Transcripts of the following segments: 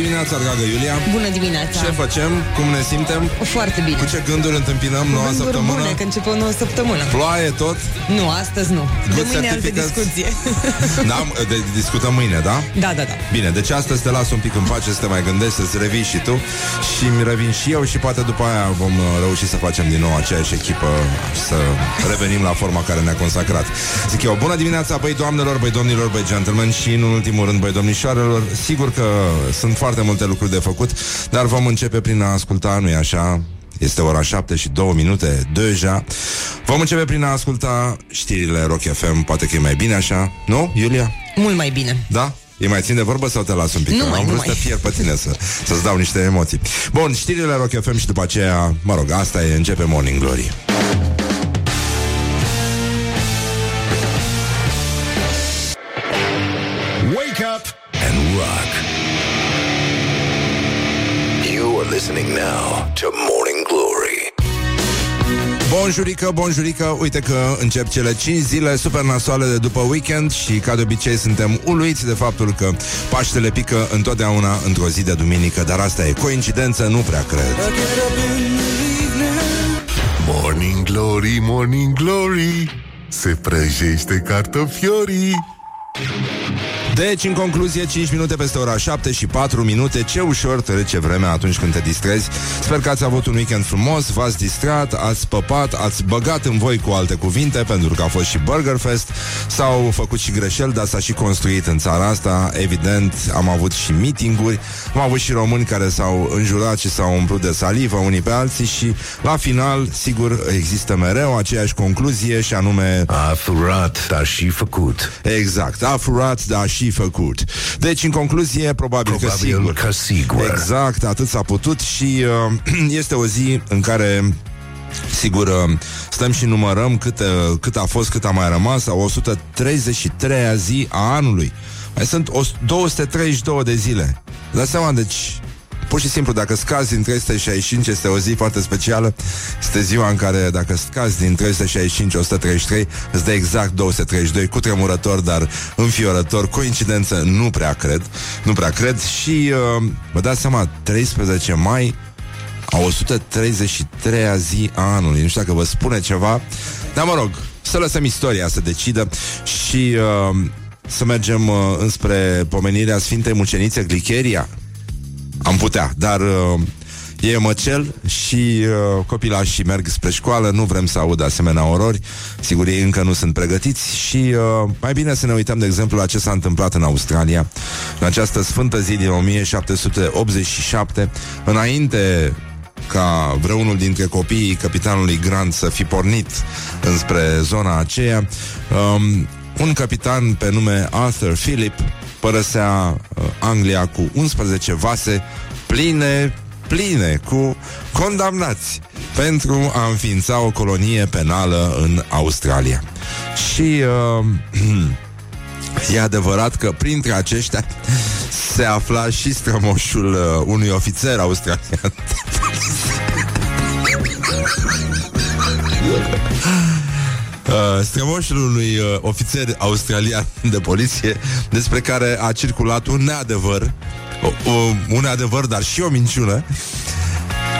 dimineața, dragă Iulia! Bună dimineața! Ce facem? Cum ne simtem? Foarte bine. Cu ce gânduri întâmpinăm noua Gânduri săptămână? bune, că începe o nouă săptămână. Ploaie tot? Nu, astăzi nu. De Good mâine alte certificates? discuție. Da, de, discutăm mâine, da? da, da, da. Bine, deci astăzi te las un pic în pace să te mai gândești, să-ți revii și tu Și mi revin și eu și poate după aia vom uh, reuși să facem din nou aceeași echipă și Să revenim la forma care ne-a consacrat Zic eu, bună dimineața, băi doamnelor, băi domnilor, băi gentlemen Și în ultimul rând, băi domnișoarelor Sigur că sunt foarte multe lucruri de făcut Dar vom începe prin a asculta, nu-i așa? Este ora 7 și 2 minute deja. Vom începe prin a asculta știrile Rock FM. Poate că e mai bine așa, nu, Iulia? Mult mai bine. Da? E mai țin de vorbă sau te las un pic? Nu Că mai, Am nu vrut să mai. te fier pe tine să, Să-ți dau niște emoții Bun, știrile Rock FM și după aceea Mă rog, asta e, începe Morning Glory listening now to Morning Glory. Bonjurică, bonjurică Uite că încep cele 5 zile super nasoale de după weekend Și ca de obicei suntem uluiți de faptul că Paștele pică întotdeauna într-o zi de duminică Dar asta e coincidență, nu prea cred Morning Glory, Morning Glory Se prăjește cartofiorii Deci, în concluzie, 5 minute peste ora 7 și 4 minute. Ce ușor trece vremea atunci când te distrezi. Sper că ați avut un weekend frumos V-ați distrat, ați păpat Ați băgat în voi cu alte cuvinte Pentru că a fost și Burger Fest. S-au făcut și greșeli, dar s-a și construit în țara asta. Evident, am avut și meetinguri. Am avut și români care s-au înjurat Și s-au umplut de salivă unii pe alții Și la final, sigur, există mereu Aceeași concluzie și anume A furat, dar și făcut. Exact, a furat, dar și făcut. Deci, în concluzie, probabil, Probabil că sigur. că sigur. Exact, atât s-a putut și uh, este o zi în care Sigur, uh, stăm și numărăm cât, uh, cât a fost, cât a mai rămas, a 133-a zi a anului. Mai sunt o, 232 de zile. Dați seama, deci, pur și simplu, dacă scazi din 365, este o zi foarte specială. Este ziua în care, dacă scazi din 365, 133, îți dă exact 232, cu tremurător, dar înfiorător. Coincidență, nu prea cred. Nu prea cred. Și, uh, vă dați seama, 13 mai, a 133-a zi a anului. Nu știu dacă vă spune ceva, dar mă rog, să lăsăm istoria să decidă și uh, să mergem uh, înspre pomenirea Sfintei Mucenițe Glicheria. Am putea, dar uh, e măcel și uh, copilașii merg spre școală, nu vrem să audă asemenea orori, sigur ei încă nu sunt pregătiți și uh, mai bine să ne uităm, de exemplu, la ce s-a întâmplat în Australia. În această sfântă zi din 1787, înainte ca vreunul dintre copiii capitanului Grant să fi pornit înspre zona aceea, um, un capitan pe nume Arthur Phillip părăsea uh, Anglia cu 11 vase pline, pline cu condamnați pentru a înființa o colonie penală în Australia. Și uh, E adevărat că printre aceștia se afla și strămoșul uh, unui ofițer australian. Uh, strămoșul unui uh, ofițer australian de poliție despre care a circulat un neadevăr, o, o, un adevăr, dar și o minciună,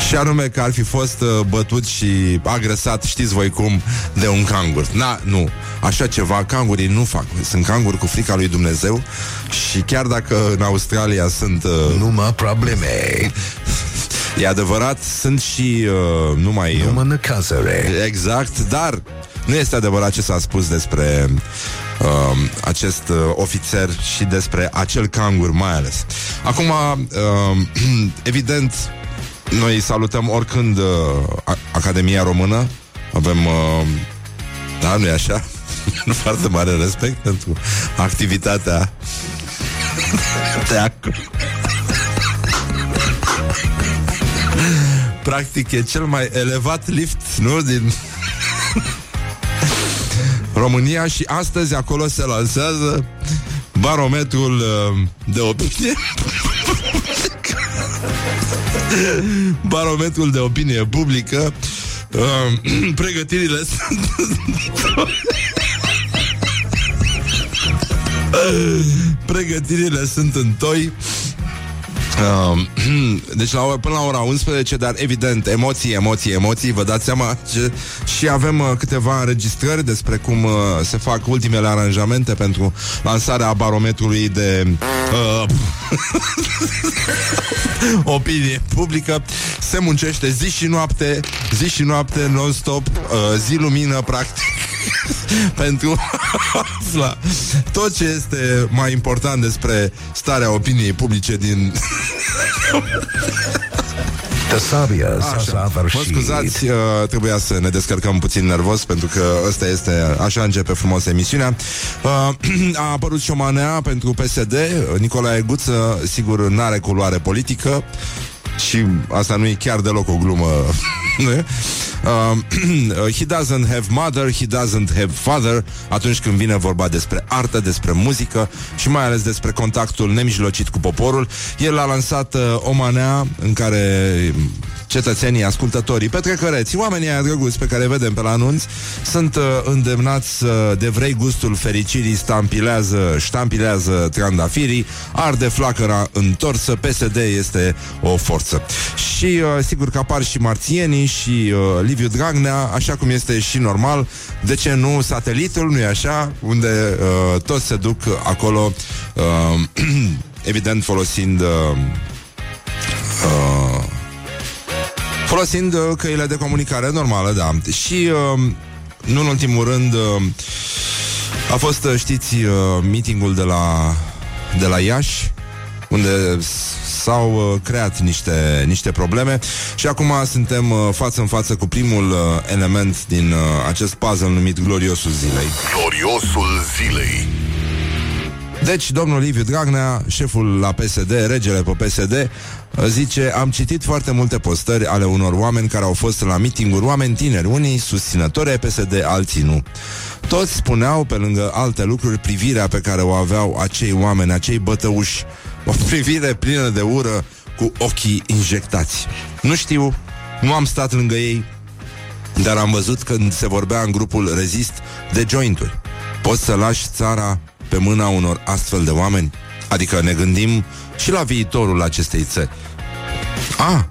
și anume că ar fi fost uh, bătut și agresat, știți voi cum, de un cangur. Na, nu. Așa ceva, cangurii nu fac. Sunt canguri cu frica lui Dumnezeu și chiar dacă în Australia sunt... Uh, Numai probleme. e adevărat, sunt și uh, numai... Numai necazare. Exact, dar nu este adevărat ce s-a spus despre uh, acest uh, ofițer și despre acel cangur mai ales. Acum, uh, evident, noi salutăm oricând uh, A- Academia Română. Avem, uh, da, nu e așa? Foarte mare respect pentru activitatea teacru. Practic e cel mai elevat lift, nu? Din România și astăzi acolo se lansează barometrul uh, de opinie. Barometrul de opinie publică. Uh, pregătirile sunt Pregătirile sunt în toi Uh, deci la, până la ora 11, dar evident, emoții, emoții, emoții, vă dați seama ce... și avem uh, câteva înregistrări despre cum uh, se fac ultimele aranjamente pentru lansarea barometrului de uh, opinie publică. Se muncește zi și noapte, zi și noapte non-stop, uh, zi lumină, practic. pentru a afla tot ce este mai important despre starea opiniei publice din... Tasabia s-a Așa. Mă săvârșit. scuzați, uh, trebuia să ne descărcăm puțin nervos Pentru că ăsta este, așa începe frumos emisiunea uh, A apărut și o manea pentru PSD Nicolae Guță, sigur, n-are culoare politică Și asta nu e chiar deloc o glumă nu? Uh, he doesn't have mother, he doesn't have father Atunci când vine vorba despre artă, despre muzică Și mai ales despre contactul nemijlocit cu poporul El a lansat uh, o manea în care cetățenii, ascultătorii, petrecăreți, oamenii aia drăguți pe care îi vedem pe la anunț, sunt uh, îndemnați uh, de vrei gustul fericirii, stampilează, ștampilează trandafirii, arde flacăra întorsă, PSD este o forță. Și uh, sigur că apar și marțienii și uh, Liviu Dragnea, așa cum este și normal, de ce nu satelitul, nu-i așa, unde uh, toți se duc acolo, uh, evident folosind uh, uh, Folosind uh, căile de comunicare normale, da. Și, uh, nu în ultimul rând, uh, a fost, uh, știți, uh, meetingul de la, de la Iași, unde s- s-au uh, creat niște, niște probleme și acum suntem uh, față în față cu primul uh, element din uh, acest puzzle numit Gloriosul Zilei. Gloriosul zilei. Deci, domnul Liviu Dragnea, șeful la PSD, regele pe PSD, zice, am citit foarte multe postări ale unor oameni care au fost la mitinguri, oameni tineri, unii susținători ai PSD, alții nu. Toți spuneau, pe lângă alte lucruri, privirea pe care o aveau acei oameni, acei bătăuși, o privire plină de ură cu ochii injectați. Nu știu, nu am stat lângă ei, dar am văzut când se vorbea în grupul Rezist de jointuri. Poți să lași țara pe mâna unor astfel de oameni? Adică ne gândim și la viitorul acestei țări. A,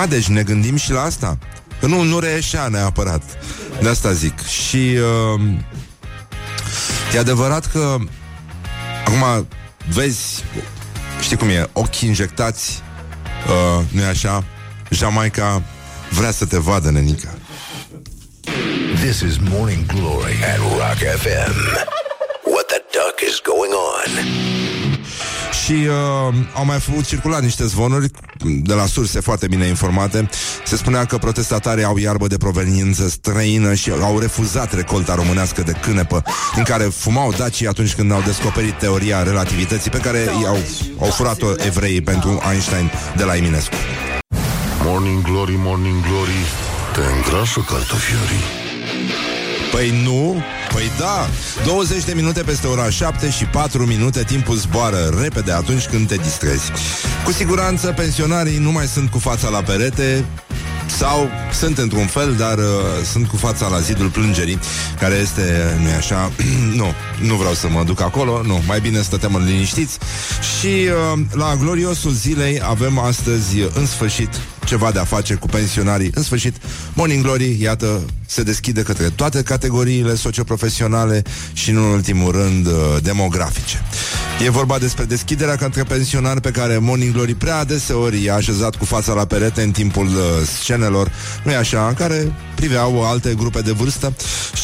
a deci ne gândim și la asta. Că nu, nu reieșea neapărat. De asta zic. Și uh, e adevărat că acum vezi, știi cum e, ochi injectați, uh, nu-i așa? Jamaica vrea să te vadă, nenica. This is Morning Glory at Rock FM. What the duck is going on? Și uh, au mai făcut circulat niște zvonuri de la surse foarte bine informate. Se spunea că protestatarii au iarbă de proveniență străină și au refuzat recolta românească de cânepă în care fumau dacii atunci când au descoperit teoria relativității pe care i-au au furat-o evreii pentru Einstein de la Eminescu. Morning Glory, Morning Glory, te îngrașă cartofiorii. Păi nu, păi da. 20 de minute peste ora 7 și 4 minute Timpul zboară repede atunci când te distrezi. Cu siguranță pensionarii nu mai sunt cu fața la perete sau sunt într-un fel, dar uh, sunt cu fața la zidul plângerii, care este, nu așa, nu, nu vreau să mă duc acolo, nu, mai bine stăteam liniștiți. Și uh, la gloriosul zilei avem astăzi, în sfârșit, ceva de a face cu pensionarii. În sfârșit, Morning Glory, iată, se deschide către toate categoriile socioprofesionale și, în ultimul rând, uh, demografice. E vorba despre deschiderea către pensionari pe care Morning Glory prea adeseori i-a așezat cu fața la perete în timpul uh, scenelor, nu-i așa, în care priveau alte grupe de vârstă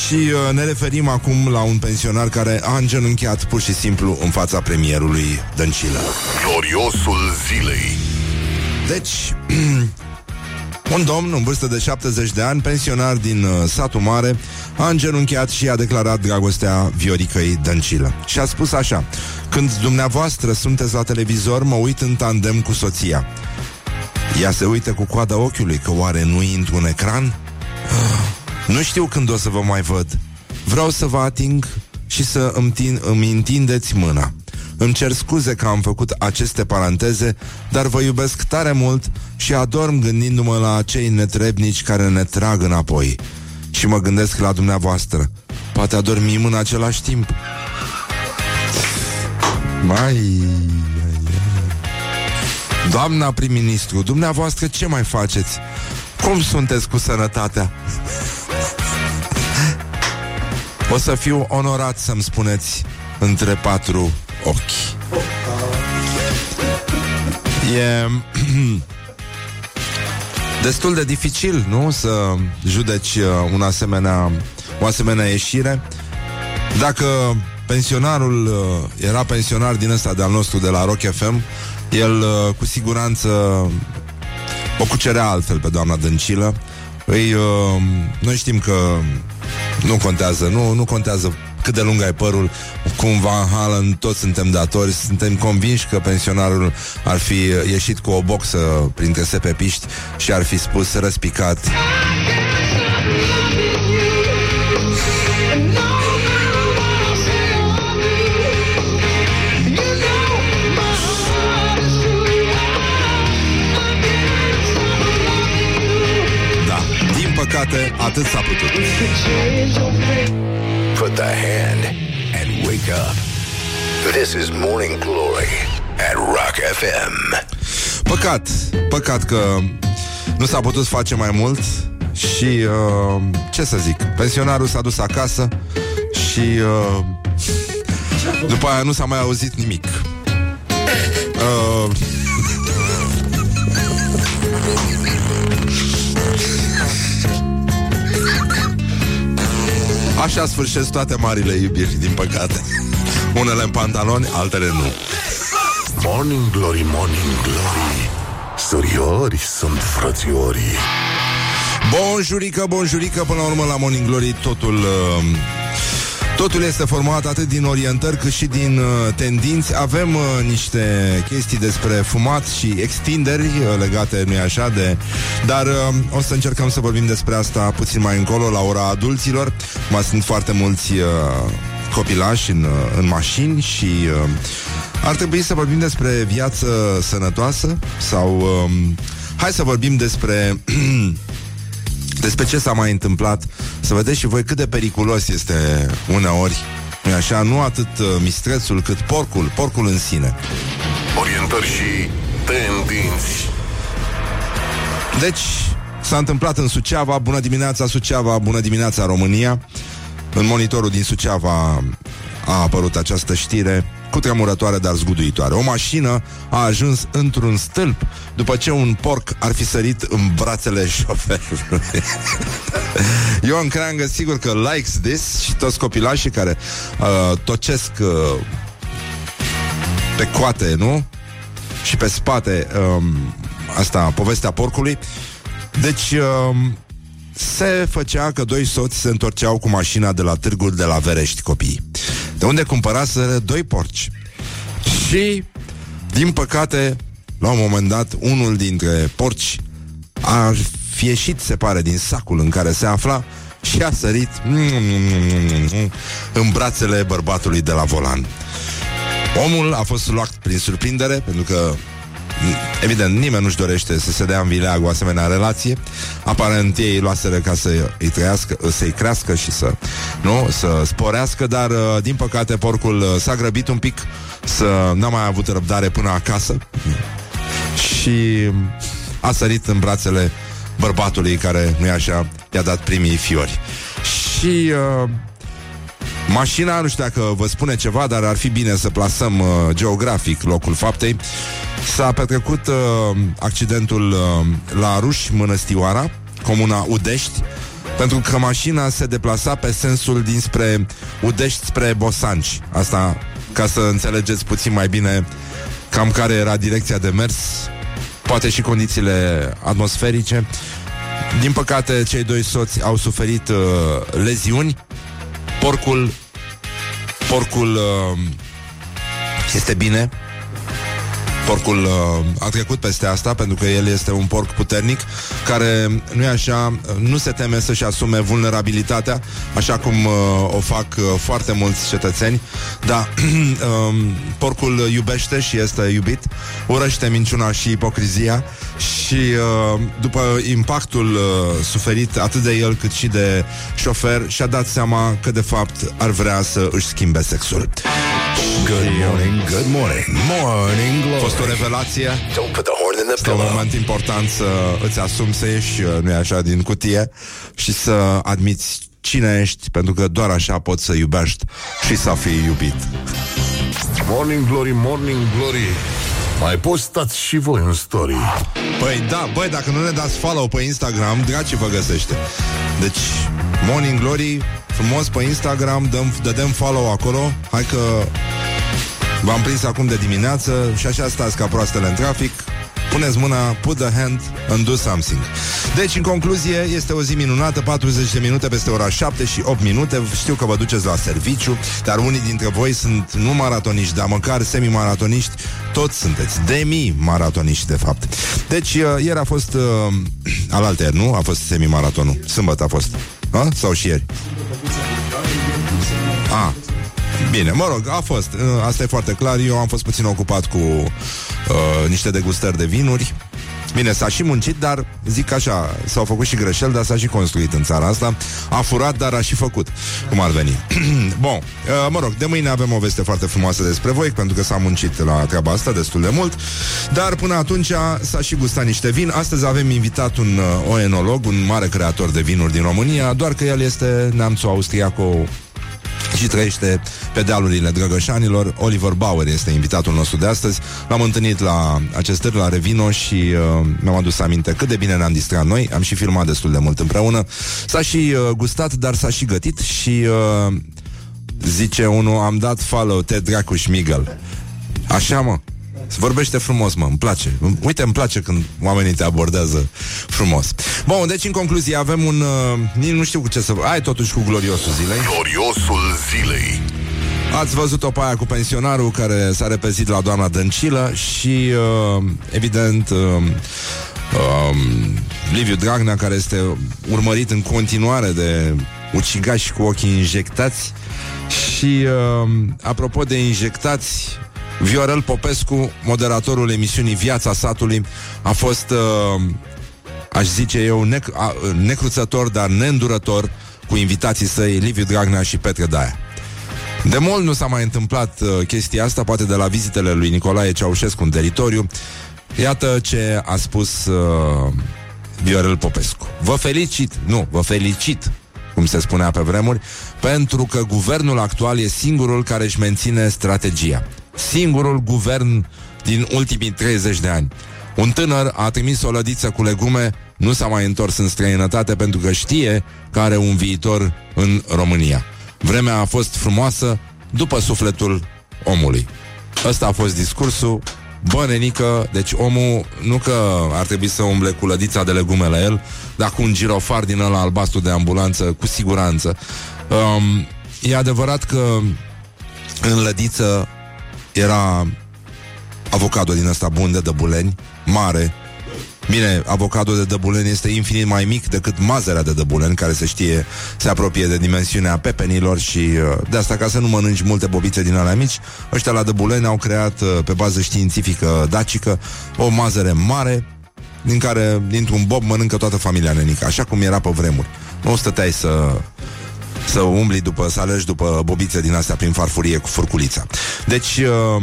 și uh, ne referim acum la un pensionar care a îngenunchiat pur și simplu în fața premierului Dăncilă. Gloriosul zilei. Deci, un domn în vârstă de 70 de ani, pensionar din uh, satul mare, a îngenunchiat și a declarat dragostea Vioricăi Dăncilă. Și a spus așa, când dumneavoastră sunteți la televizor, mă uit în tandem cu soția. Ea se uită cu coada ochiului, că oare nu intru în ecran? Nu știu când o să vă mai văd. Vreau să vă ating și să îmi, tin, îmi întindeți mâna. Îmi cer scuze că am făcut aceste paranteze, dar vă iubesc tare mult și adorm gândindu-mă la acei netrebnici care ne trag înapoi. Și mă gândesc la dumneavoastră. Poate adormim în același timp. Mai... ai, ai. Doamna prim-ministru, dumneavoastră ce mai faceți? Cum sunteți cu sănătatea? O să fiu onorat să-mi spuneți între patru ochi. E destul de dificil, nu? Să judeci uh, un asemenea, o asemenea ieșire. Dacă pensionarul uh, era pensionar din ăsta de-al nostru de la Rock FM, el uh, cu siguranță o cucerea altfel pe doamna Dăncilă. Îi, noi știm că nu contează, nu, nu contează cât de lung ai părul, cum Van Halen, toți suntem datori, suntem convinși că pensionarul ar fi ieșit cu o boxă printre sepepiști și ar fi spus răspicat. Da, din păcate, atât s-a putut. Put the hand and wake up. This is Morning Glory at Rock FM. Păcat, păcat că nu s-a putut face mai mult și uh, ce să zic, pensionarul s-a dus acasă și uh, după aia nu s-a mai auzit nimic. Uh, Așa sfârșesc toate marile iubiri, din păcate. Unele în pantaloni, altele nu. Morning Glory, Morning Glory Suriori sunt frățiorii Bonjurică, bonjurică, până la urmă la Morning Glory totul... Uh, Totul este format atât din orientări cât și din uh, tendinți. Avem uh, niște chestii despre fumat și extinderi uh, legate, nu-i așa, de... Dar uh, o să încercăm să vorbim despre asta puțin mai încolo, la ora adulților. Mai sunt foarte mulți uh, copilași în, uh, în mașini și uh, ar trebui să vorbim despre viață sănătoasă sau... Uh, hai să vorbim despre... despre ce s-a mai întâmplat, să vedeți și voi cât de periculos este uneori, nu așa, nu atât uh, mistrețul cât porcul, porcul în sine. Orientări și tendinți Deci, s-a întâmplat în Suceava, bună dimineața Suceava, bună dimineața România. În monitorul din Suceava a apărut această știre cu tremurătoare, dar zguduitoare. O mașină a ajuns într-un stâlp după ce un porc ar fi sărit în brațele șoferului. Ion Creangă, sigur că likes this și toți copilașii care uh, tocesc uh, pe coate, nu? Și pe spate um, asta, povestea porcului. Deci um, se făcea că doi soți se întorceau cu mașina de la târgul de la Verești copiii. De unde cumpăraseră doi porci. Și, din păcate, la un moment dat, unul dintre porci a fi ieșit, se pare, din sacul în care se afla și a sărit în brațele bărbatului de la volan. Omul a fost luat prin surprindere, pentru că Evident, nimeni nu-și dorește să se dea în vileag o asemenea relație. Aparent ei luaseră ca să îi trăiască, să-i crească și să, nu, să sporească, dar din păcate porcul s-a grăbit un pic, să n-a mai avut răbdare până acasă și a sărit în brațele bărbatului care, nu-i așa, i-a dat primii fiori. Și uh, Mașina, nu știu dacă vă spune ceva, dar ar fi bine să plasăm uh, geografic locul faptei. S-a petrecut uh, accidentul uh, la Ruș, Mănăstioara, comuna Udești, pentru că mașina se deplasa pe sensul dinspre Udești spre Bosanci. Asta ca să înțelegeți puțin mai bine cam care era direcția de mers, poate și condițiile atmosferice. Din păcate, cei doi soți au suferit uh, leziuni. Porcul Porcul uh, este bine Porcul uh, a trecut peste asta pentru că el este un porc puternic care, nu e așa, nu se teme să-și asume vulnerabilitatea așa cum uh, o fac uh, foarte mulți cetățeni, dar uh, porcul iubește și este iubit, urăște minciuna și ipocrizia și uh, după impactul uh, suferit atât de el cât și de șofer și-a dat seama că de fapt ar vrea să își schimbe sexul. Good morning, good morning, morning A glory. fost o revelație Don't put the horn in the Este un pillow. moment important să îți asumi să ieși, uh, nu așa, din cutie Și să admiți cine ești Pentru că doar așa poți să iubești și să fii iubit Morning Glory, Morning Glory Mai postați și voi în story Păi da, băi, dacă nu ne dați follow pe Instagram, draci vă găsește. Deci, Morning Glory, frumos pe Instagram, dăm, dădem follow acolo. Hai că v-am prins acum de dimineață și așa stați ca proastele în trafic. Puneți mâna, put the hand and do something. Deci, în concluzie, este o zi minunată, 40 de minute peste ora 7 și 8 minute. Știu că vă duceți la serviciu, dar unii dintre voi sunt nu maratoniști, dar măcar semi-maratoniști. Toți sunteți demi-maratoniști, de fapt. Deci, uh, ieri a fost uh, alaltă nu? A fost semi-maratonul. Sâmbătă a fost. A? Sau și ieri? A, Bine, mă rog, a fost. Uh, Asta e foarte clar. Eu am fost puțin ocupat cu uh, niște degustări de vinuri. Bine, s-a și muncit, dar zic așa, s-au făcut și greșeli, dar s-a și construit în țara asta. A furat, dar a și făcut, cum ar veni. Bun, uh, mă rog, de mâine avem o veste foarte frumoasă despre voi, pentru că s-a muncit la treaba asta destul de mult. Dar până atunci s-a și gustat niște vin. Astăzi avem invitat un uh, oenolog, un mare creator de vinuri din România, doar că el este neamțul austriaco și trăiește pe dealurile Drăgășanilor. Oliver Bauer este invitatul nostru de astăzi. L-am întâlnit la acest târg la Revino și uh, mi-am adus aminte cât de bine ne-am distrat noi. Am și filmat destul de mult împreună. S-a și uh, gustat, dar s-a și gătit și uh, zice unul, am dat follow te dracu Schmigel. Așa, mă. Se vorbește frumos, mă, îmi place. Uite, îmi place când oamenii te abordează frumos. Bun, deci în concluzie avem un... Uh, nici nu știu cu ce să... Ai totuși cu gloriosul zilei. Gloriosul zilei Ați văzut-o pe aia cu pensionarul care s-a repezit la doamna Dăncilă și, uh, evident, uh, uh, Liviu Dragnea, care este urmărit în continuare de ucigași cu ochii injectați și, uh, apropo de injectați, Viorel Popescu, moderatorul emisiunii Viața Satului, a fost, uh, aș zice eu, nec- a, necruțător, dar neîndurător cu invitații săi Liviu Dragnea și Petre Daia. De mult nu s-a mai întâmplat uh, chestia asta, poate de la vizitele lui Nicolae Ceaușescu în teritoriu. Iată ce a spus uh, Viorel Popescu. Vă felicit, nu, vă felicit, cum se spunea pe vremuri, pentru că guvernul actual e singurul care își menține strategia. Singurul guvern din ultimii 30 de ani. Un tânăr a trimis o lădiță cu legume, nu s-a mai întors în străinătate pentru că știe că are un viitor în România. Vremea a fost frumoasă după sufletul omului. Ăsta a fost discursul Bă, nenică, deci omul nu că ar trebui să umble cu lădița de legume la el, dar cu un girofar din ăla albastru de ambulanță, cu siguranță. Um, e adevărat că în lădiță era avocado din ăsta bun de dăbuleni, mare. Bine, avocado de dăbuleni este infinit mai mic decât mazărea de dăbuleni, care se știe, se apropie de dimensiunea pepenilor și uh, de asta, ca să nu mănânci multe bobițe din alea mici, ăștia la dăbuleni au creat, uh, pe bază științifică dacică, o mazăre mare, din care, dintr-un bob, mănâncă toată familia nenică, așa cum era pe vremuri. Nu stăteai să să umbli după, să alegi după bobițe din astea prin farfurie cu furculița. Deci, uh,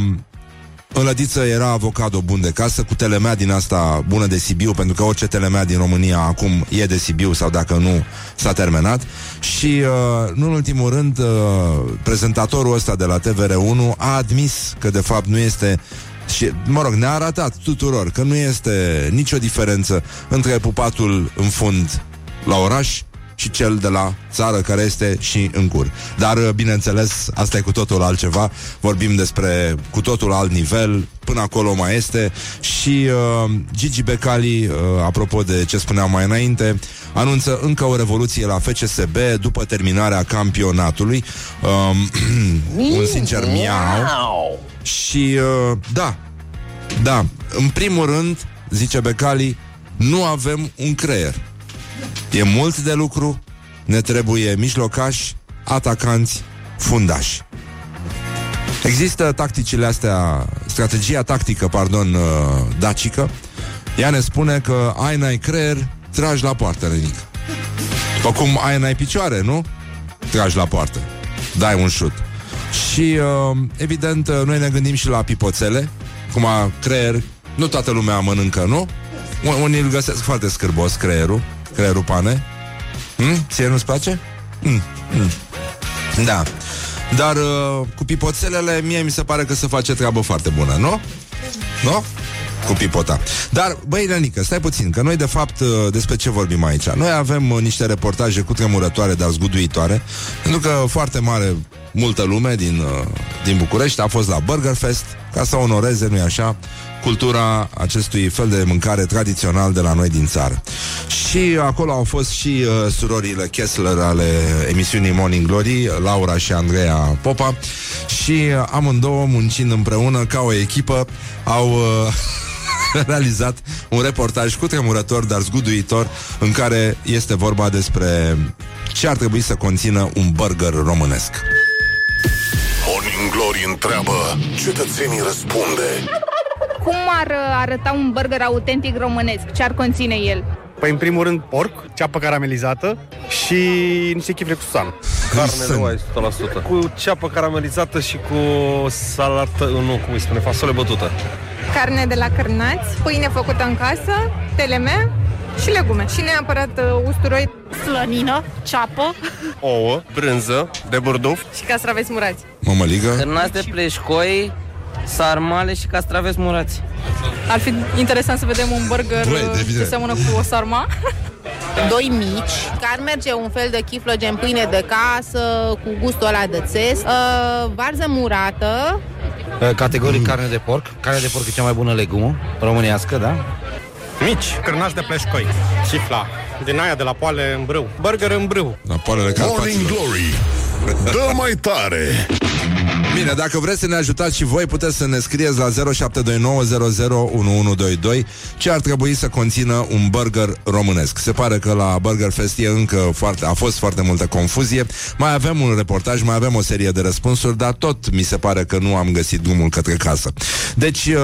în lădiță era avocado bun de casă cu telemea din asta bună de Sibiu, pentru că orice telemea din România acum e de Sibiu sau dacă nu s-a terminat. Și, uh, nu în ultimul rând, uh, prezentatorul ăsta de la TVR1 a admis că de fapt nu este și, mă rog, ne-a arătat tuturor că nu este nicio diferență între pupatul în fund la oraș și cel de la țară care este și în cur. Dar, uh, bineînțeles, asta e cu totul altceva. Vorbim despre cu totul alt nivel, până acolo mai este și uh, Gigi Becali, uh, apropo de ce spuneam mai înainte, anunță încă o revoluție la FCSB după terminarea campionatului. Um, un sincer miau. Și uh, da, da, în primul rând, zice Becali, nu avem un creier. E mult de lucru, ne trebuie mijlocași, atacanți, fundași. Există tacticile astea, strategia tactică, pardon, uh, dacică. Ea ne spune că ai n-ai creier, tragi la poartă, Renic. După cum ai n-ai picioare, nu? Tragi la poartă. Dai un șut. Și, uh, evident, uh, noi ne gândim și la pipoțele, cum a creier, nu toată lumea mănâncă, nu? Un- Unii îl găsesc foarte scârbos creierul, creierul pane. Hmm? Ție nu-ți place? Hmm. Hmm. Da. Dar uh, cu pipoțelele, mie mi se pare că se face treabă foarte bună, nu? Nu? Cu pipota. Dar, băi, Lenică, stai puțin, că noi, de fapt, uh, despre ce vorbim aici? Noi avem uh, niște reportaje cu tremurătoare, dar zguduitoare, pentru că foarte mare, multă lume din, uh, din București a fost la Burger Fest ca să onoreze, nu-i așa, cultura acestui fel de mâncare tradițional de la noi din țară. Și acolo au fost și uh, surorile Kessler ale emisiunii Morning Glory, Laura și Andreea Popa, și uh, amândouă muncind împreună ca o echipă au uh, realizat un reportaj cu tremurător, dar zguduitor, în care este vorba despre ce ar trebui să conțină un burger românesc. Morning Glory întreabă, cetățenii răspunde. Cum ar uh, arăta un burger autentic românesc? Ce ar conține el? Păi, în primul rând, porc, ceapă caramelizată și niște chifle cu susan. Carne Sân. de oaie, 100%. Cu ceapă caramelizată și cu salată, nu, cum îi spune, fasole bătută. carne de la cârnați, pâine făcută în casă, teleme și legume. Și neapărat uh, usturoi Slănină, ceapă. Ouă, brânză, de burduf. și castraveți murați. Mămăligă? Cârnați de pleșcoi, sarmale și castraveți murați. Ar fi interesant să vedem un burger Băi, uh, devine- ce seamănă cu o sarma. doi mici, care merge un fel de chiflă gen pâine de casă, cu gustul ăla de țes, uh, varză murată, Categoric carne de porc. Carne de porc e cea mai bună legumă românească, da? Mici, cârnați de pleșcoi, chifla, din aia de la poale în brâu, burger în brâu. La poalele Morning Carpaților. Glory, dă mai tare. Bine, dacă vreți să ne ajutați și voi, puteți să ne scrieți la 0729001122 ce ar trebui să conțină un burger românesc. Se pare că la Burger Fest e încă foarte, a fost foarte multă confuzie. Mai avem un reportaj, mai avem o serie de răspunsuri, dar tot mi se pare că nu am găsit drumul către casă. Deci, uh,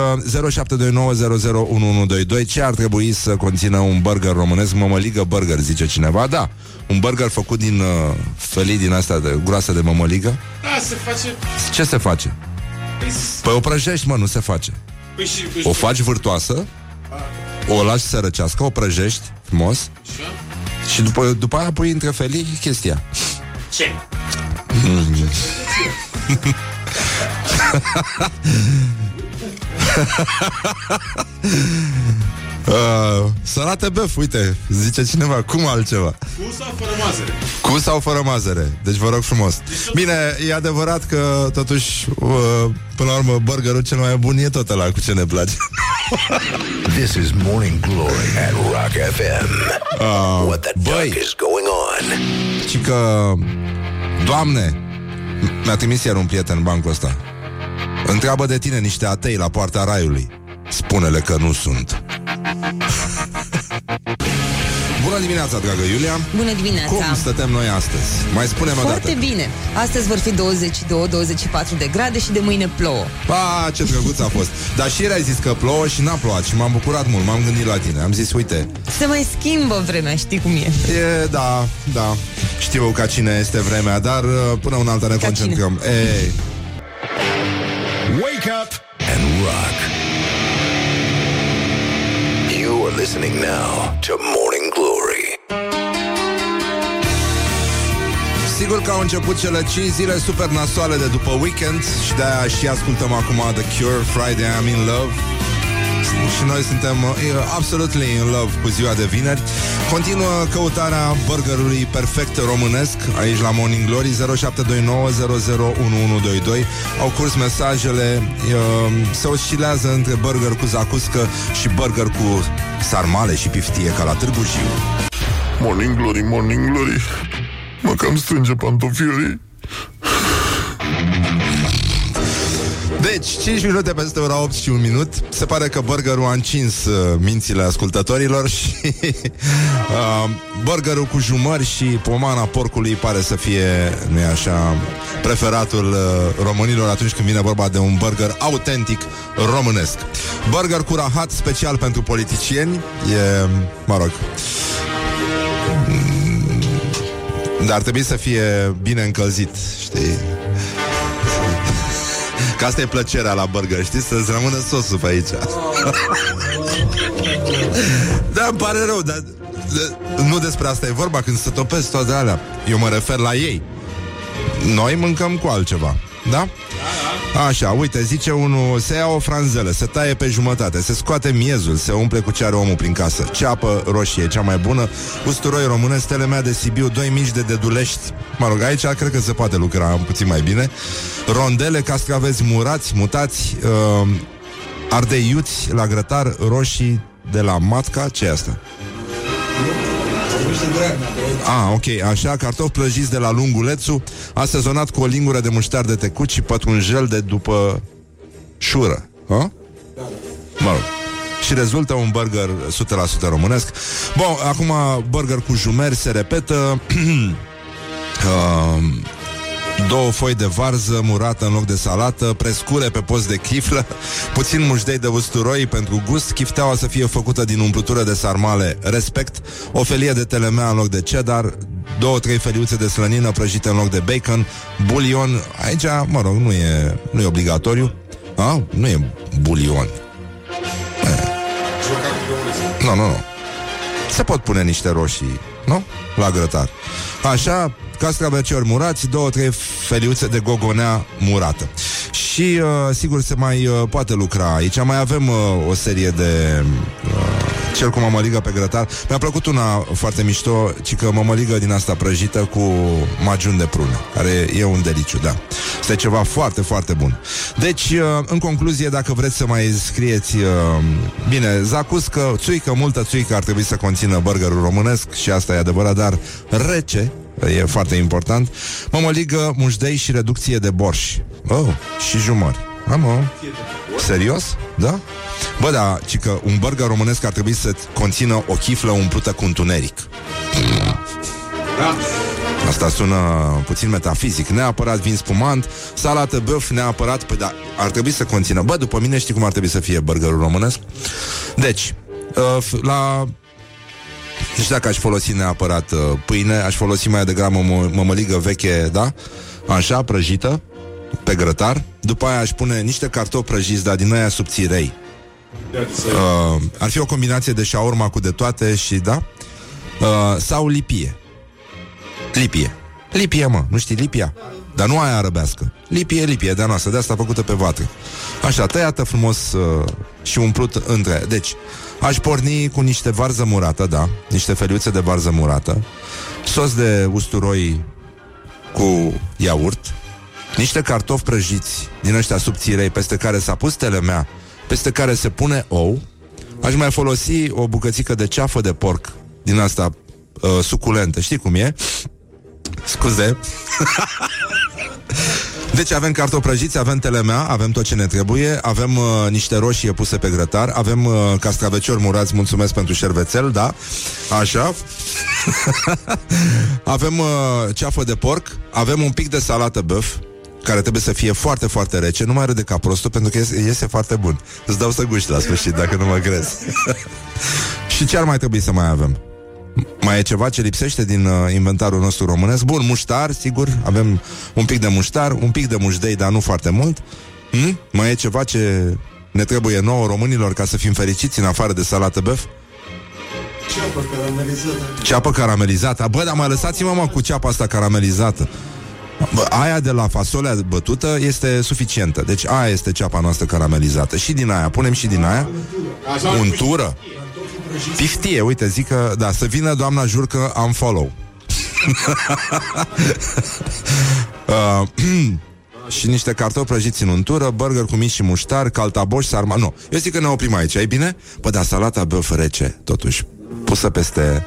0729001122 ce ar trebui să conțină un burger românesc? Mămăligă burger, zice cineva. Da, un burger făcut din uh, felii din asta de groasă de mămăligă. Da, se face... Ce se face? Păi o prăjești, mă, nu se face. Păi și... O faci vârtoasă, o lași să răcească, o prăjești frumos și după, după aia pui între felii chestia. Ce? Uh, salată băf, uite, zice cineva, cum altceva? Cu sau fără mazăre? Cu sau fără mazăre? Deci vă rog frumos. Bine, e adevărat că totuși, uh, până la urmă, burgerul cel mai bun e tot ăla cu ce ne place. This is Morning Glory at Rock FM. Uh, What the băi. duck is going on? Și că, doamne, m- mi-a trimis iar un prieten în bancul ăsta. Întreabă de tine niște atei la poarta raiului. Spune-le că nu sunt. Bună dimineața, dragă Iulia! Bună dimineața! Cum stătem noi astăzi? Mai spune-mi o Foarte dată. bine. Astăzi vor fi 22-24 de grade și de mâine plouă. Pa, ce drăguț a fost. Dar și ieri ai zis că plouă și n-a plouat și m-am bucurat mult, m-am gândit la tine. Am zis, uite, Se mai schimbă vremea, știi cum e. e, da, da, știu ca cine este vremea, dar uh, până una alta ne Ca concentrăm. Ei, Wake up and rock. You are listening now to Morning Glory. Sigur că au început cele 5 zile super nasoale de după weekend și de-aia și ascultăm acum The Cure, Friday I'm in Love și noi suntem uh, absolutely in love cu ziua de vineri. Continuă căutarea burgerului perfect românesc aici la Morning Glory 0729001122. Au curs mesajele, uh, se oscilează între burger cu zacuscă și burger cu sarmale și piftie ca la Târgu Jiu. Morning Glory, Morning Glory, mă cam strânge pantofiorii. Deci, 5 minute peste ora 8 și un minut. Se pare că burgerul a încins uh, mințile ascultătorilor Și uh, burgerul cu jumări și pomana porcului Pare să fie, nu așa, preferatul uh, românilor Atunci când vine vorba de un burger autentic românesc. Burger cu rahat special pentru politicieni E, mă rog. Mm, Dar ar trebui să fie bine încălzit, știi? Că asta e plăcerea la burger, știi? Să-ți rămână sosul pe aici. da, îmi pare rău, dar de, nu despre asta e vorba când se topesc toate alea. Eu mă refer la ei. Noi mâncăm cu altceva, da? Așa, uite, zice unul Se ia o franzelă, se taie pe jumătate Se scoate miezul, se umple cu ce are omul prin casă Ceapă roșie, cea mai bună Usturoi românesc, telemea de Sibiu Doi mici de dedulești Mă rog, aici cred că se poate lucra puțin mai bine Rondele, castraveți murați, mutați uh, Ardei iuți la grătar Roșii de la matca Ce e asta? Ah, ok, așa, cartofi prăjiți de la lungulețu Asezonat cu o lingură de muștar de tecut Și pătrunjel de după șură. Ha? Mă rog. Și rezultă un burger 100% românesc. Bun, acum burger cu jumeri se repetă. Uh, Două foi de varză murată în loc de salată Prescure pe post de chiflă Puțin mușdei de usturoi pentru gust Chifteaua să fie făcută din umplutură de sarmale. Respect O felie de telemea în loc de cheddar Două, trei feliuțe de slănină prăjite în loc de bacon Bulion. Aici, mă rog, nu e, nu e obligatoriu. A? Nu e bulion. Nu, nu, nu. Se pot pune niște roșii, nu? La grătar. Așa, castravețiori murați, două, trei feliuțe de gogonea murată. Și, uh, sigur, se mai uh, poate lucra aici. Mai avem uh, o serie de... Uh, cel cu mămăligă pe grătar. Mi-a plăcut una foarte mișto, ci că mămăligă din asta prăjită cu magiun de prună, care e un deliciu, da. Este ceva foarte, foarte bun. Deci, uh, în concluzie, dacă vreți să mai scrieți, uh, bine, zacuscă, țuică, multă țuică ar trebui să conțină burgerul românesc și asta e adevărat, dar rece, E foarte important Mămăligă, mușdei și reducție de borș Oh, și jumări Am, oh. Serios? Da? Bă, da, ci că un burger românesc ar trebui să conțină o chiflă umplută cu întuneric Da. Asta sună puțin metafizic Neapărat vin spumant Salată băf, neapărat Păi da, ar trebui să conțină Bă, după mine știi cum ar trebui să fie burgerul românesc? Deci, uh, f- la nu știu dacă aș folosi neapărat uh, pâine, aș folosi mai degrabă mă- mămăligă veche, da? Așa, prăjită, pe grătar. După aia aș pune niște cartofi prăjiți, dar din aia subțirei. Uh, ar fi o combinație de șaurma cu de toate și, da? Uh, sau lipie. Lipie. Lipie, mă, nu știi lipia? Dar nu aia arăbească. Lipie, lipie, de-a noastră, de asta făcută pe vatră. Așa, tăiată frumos uh, și umplut între... Deci, aș porni cu niște varză murată, da, niște feliuțe de varză murată, sos de usturoi cu iaurt, niște cartofi prăjiți din ăștia subțirei peste care s-a pus telemea, peste care se pune ou, aș mai folosi o bucățică de ceafă de porc din asta uh, suculentă, știi cum e? Scuze. Deci avem cartofi prăjiți, avem telemea, avem tot ce ne trebuie, avem uh, niște roșii puse pe grătar, avem uh, castraveciori murați, mulțumesc pentru șervețel, da? Așa. avem uh, ceafă de porc, avem un pic de salată băf, care trebuie să fie foarte, foarte rece, nu mai râde ca prostul, pentru că iese, iese foarte bun. Îți dau să guști la sfârșit, dacă nu mă crezi. Și ce ar mai trebui să mai avem? Mai e ceva ce lipsește din uh, inventarul nostru românesc? Bun, muștar, sigur, avem un pic de muștar, un pic de mușdei, dar nu foarte mult. Hmm? Mai e ceva ce ne trebuie nouă românilor ca să fim fericiți în afară de salată băf? Ceapă caramelizată. Ceapă caramelizată. Bă, dar mai lăsați-mă mă cu ceapa asta caramelizată. Bă, aia de la fasolea bătută este suficientă. Deci aia este ceapa noastră caramelizată. Și din aia, punem și din aia. Așa, Untură. Piftie, uite, zic că, da, să vină doamna Jurcă, am follow. uh, și niște cartofi prăjiți în untură, burger cu mici și muștar, caltaboș, sarma... Nu, eu zic că ne oprim aici, ai bine? Bă, dar salata băf rece, totuși, pusă peste...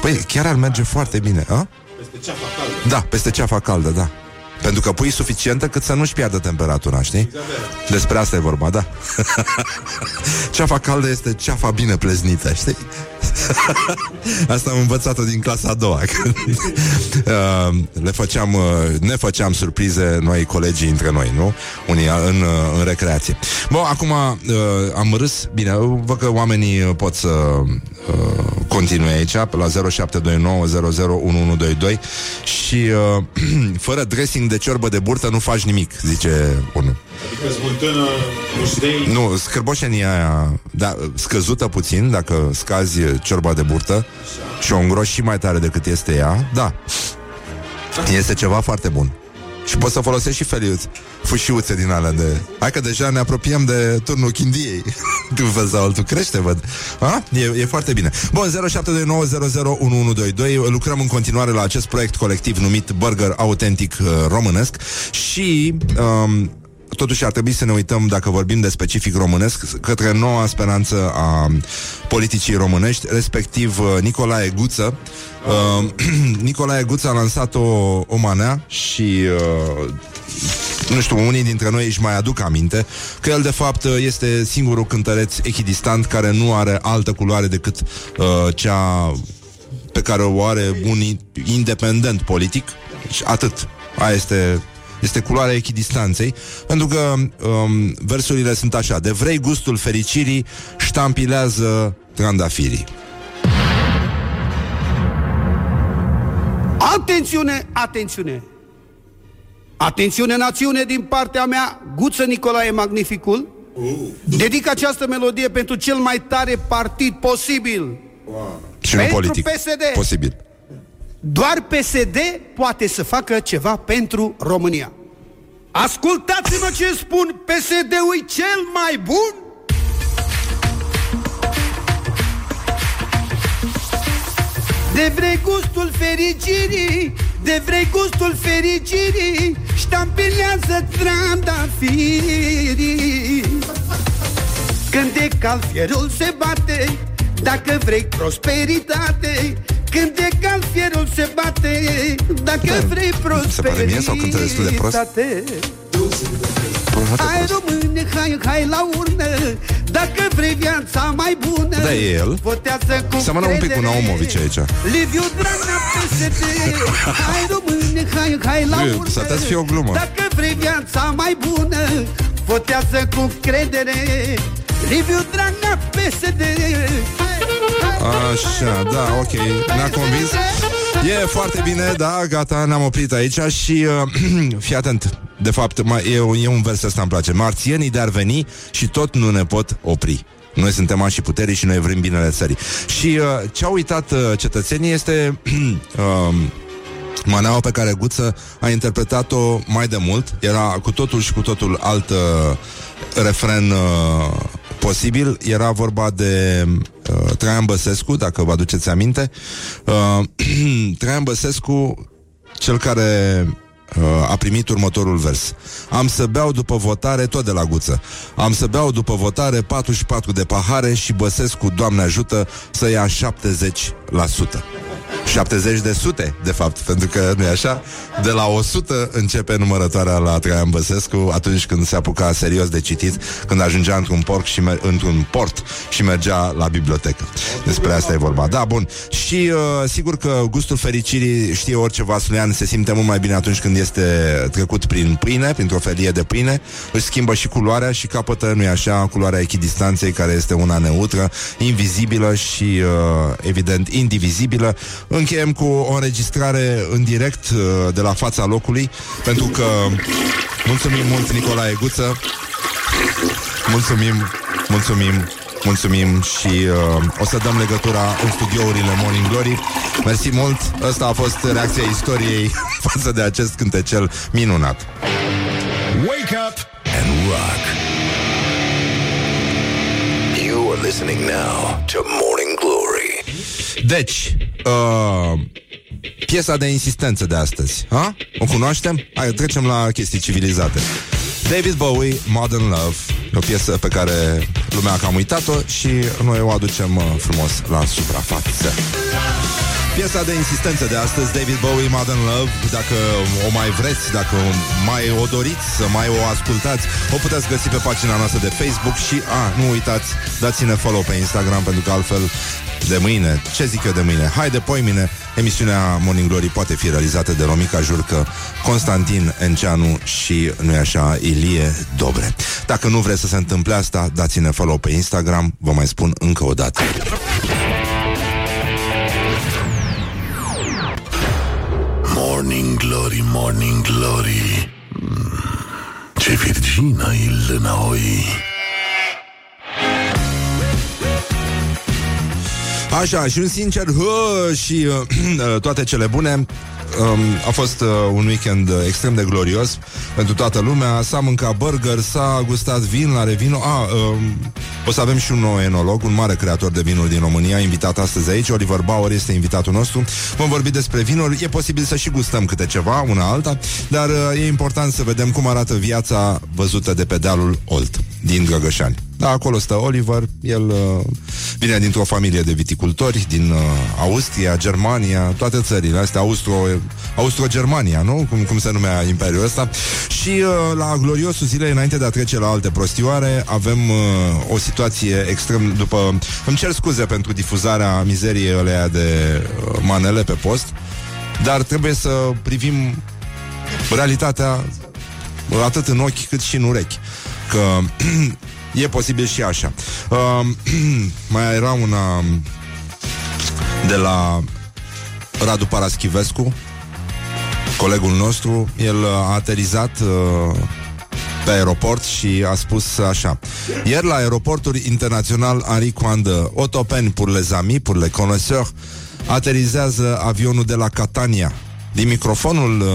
Păi, chiar ar merge foarte bine, a? Peste ceafa caldă. Da, peste ceafa caldă, da. Pentru că pui suficientă cât să nu-și piardă temperatura, știi? Despre asta e vorba, da. ceafa caldă este ceafa bine pleznită, știi? Asta am învățat-o din clasa a doua. Uh, Le făceam, uh, ne făceam surprize noi colegii între noi, nu? Unii în, uh, în recreație. Bun, acum uh, am râs. Bine, văd că oamenii uh, pot să uh, continue aici pe la 0729 și uh, fără dressing de ciorbă de burtă nu faci nimic, zice unul. Adică smântână, muștei Nu, scârboșenia aia da, scăzută puțin, dacă scazi ciorba de burtă și o îngroși și mai tare decât este ea, da. Este ceva foarte bun. Și poți să folosești și feliuți, fâșiuțe din alea de... Hai că deja ne apropiem de turnul Chindiei. tu vezi sau altul crește, văd. A? E, e foarte bine. Bun, 0729001122. Lucrăm în continuare la acest proiect colectiv numit Burger Autentic uh, Românesc și... Um, Totuși ar trebui să ne uităm, dacă vorbim de specific românesc, către noua speranță a politicii românești, respectiv uh, Nicolae Guță. Uh, Nicolae Guță a lansat o, o manea și uh, nu știu, unii dintre noi își mai aduc aminte că el de fapt este singurul cântăreț echidistant care nu are altă culoare decât uh, cea pe care o are un independent politic. Și atât. Aia este este culoarea echidistanței, pentru că um, versurile sunt așa, de vrei gustul fericirii, ștampilează trandafirii. Atențiune, atențiune! Atențiune, națiune, din partea mea, Guță Nicolae Magnificul, dedic această melodie pentru cel mai tare partid posibil. Și nu Pentru politic. PSD. Posibil. Doar PSD poate să facă ceva pentru România. Ascultați-mă ce spun, PSD-ul e cel mai bun? De vrei gustul fericirii, de vrei gustul fericirii, ștampilează trandafirii. Când de cal fierul se bate, dacă vrei prosperitate, când de cal fierul se bate, dacă vrei se pare mie sau cântă destul de prost? prosperitate. Hai române, hai, hai la urnă Dacă vrei viața mai bună Da, e el. Votează cu Seamănă un pic cu credere. Naumovici aici. Liviu Dragnea PSD Hai române, hai, hai la Bine, urnă s-ar putea să fie o glumă. Dacă vrei viața mai bună Votează cu credere. Liviu Dragnea PSD Așa, da, ok, ne-a convins. E foarte bine, da, gata, ne-am oprit aici Și uh, fii atent De fapt, mai, e, e un vers ăsta îmi place. Marțienii de-ar veni și tot nu ne pot opri. Noi suntem și puterii și noi vrem binele țării. Și uh, ce au uitat uh, cetățenii este uh, maneaua pe care Guță a interpretat-o mai de mult. Era cu totul și cu totul alt uh, refren uh, posibil. Era vorba de uh, Traian Băsescu, dacă vă aduceți aminte. Uh, Traian Băsescu, cel care uh, a primit următorul vers. Am să beau după votare tot de la guță. Am să beau după votare 44 de pahare și Băsescu, Doamne ajută, să ia 70%. 70 de sute, de fapt, pentru că nu e așa? De la 100 începe numărătoarea la Traian Băsescu atunci când se apuca serios de citit, când ajungea într-un porc și mer- într-un port și mergea la bibliotecă. Despre asta e vorba. Da, bun. Și uh, sigur că gustul fericirii, știe orice vasluian, se simte mult mai bine atunci când este trecut prin pâine, printr-o felie de pâine, își schimbă și culoarea și capătă, nu e așa, culoarea echidistanței, care este una neutră, invizibilă și, uh, evident, indivizibilă. Încheiem cu o înregistrare în direct uh, de la fața locului, pentru că mulțumim mult Nicolae Guță, mulțumim, mulțumim, mulțumim și uh, o să dăm legătura în studiourile Morning Glory. Mersi mult, ăsta a fost reacția istoriei față de acest cântecel minunat. Wake up and rock. You are listening now to Morning Glory. Deci, uh, piesa de insistență de astăzi, ha? O cunoaștem? Hai, trecem la chestii civilizate. David Bowie, Modern Love, o piesă pe care lumea a cam uitat-o și noi o aducem uh, frumos la suprafață. Piesa de insistență de astăzi, David Bowie, Modern Love. Dacă o mai vreți, dacă mai o doriți să mai o ascultați, o puteți găsi pe pagina noastră de Facebook și, a, nu uitați, dați-ne follow pe Instagram, pentru că altfel de mâine, ce zic eu de mâine? Hai de poimine, emisiunea Morning Glory poate fi realizată de Romica Jurcă, Constantin Enceanu și, nu așa, Ilie Dobre. Dacă nu vreți să se întâmple asta, dați-ne follow pe Instagram, vă mai spun încă o dată. Morning Glory, Morning Glory. Mm, Ce virgină e lânaoi Așa, și un sincer hă, și uh, toate cele bune um, A fost uh, un weekend uh, extrem de glorios Pentru toată lumea. S-a mâncat burger, s-a gustat vin la Revino. A, um, O să avem și un nou enolog Un mare creator de vinuri din România Invitat astăzi aici, Oliver Bauer este invitatul nostru. Vom vorbi despre vinuri. E posibil să și gustăm câte ceva, una alta Dar uh, e important să vedem cum arată viața Văzută de pe dealul Olt Din Găgășani. Da, acolo stă Oliver, el uh, vine dintr-o familie de viticultori din uh, Austria, Germania, toate țările astea, Austro, Austro-Germania, nu? Cum, cum se numea imperiul ăsta. Și uh, la gloriosul zilei, înainte de a trece la alte prostioare, avem uh, o situație extrem, după... Îmi cer scuze pentru difuzarea mizeriei alea de uh, manele pe post, dar trebuie să privim realitatea atât în ochi cât și în urechi. Că E posibil și așa. Uh, mai era una de la Radu Paraschivescu, colegul nostru. El a aterizat uh, pe aeroport și a spus așa. Ieri la aeroportul internațional Henri Coandă, Otopen pour les amis, pour les connaisseurs, aterizează avionul de la Catania, din microfonul, uh,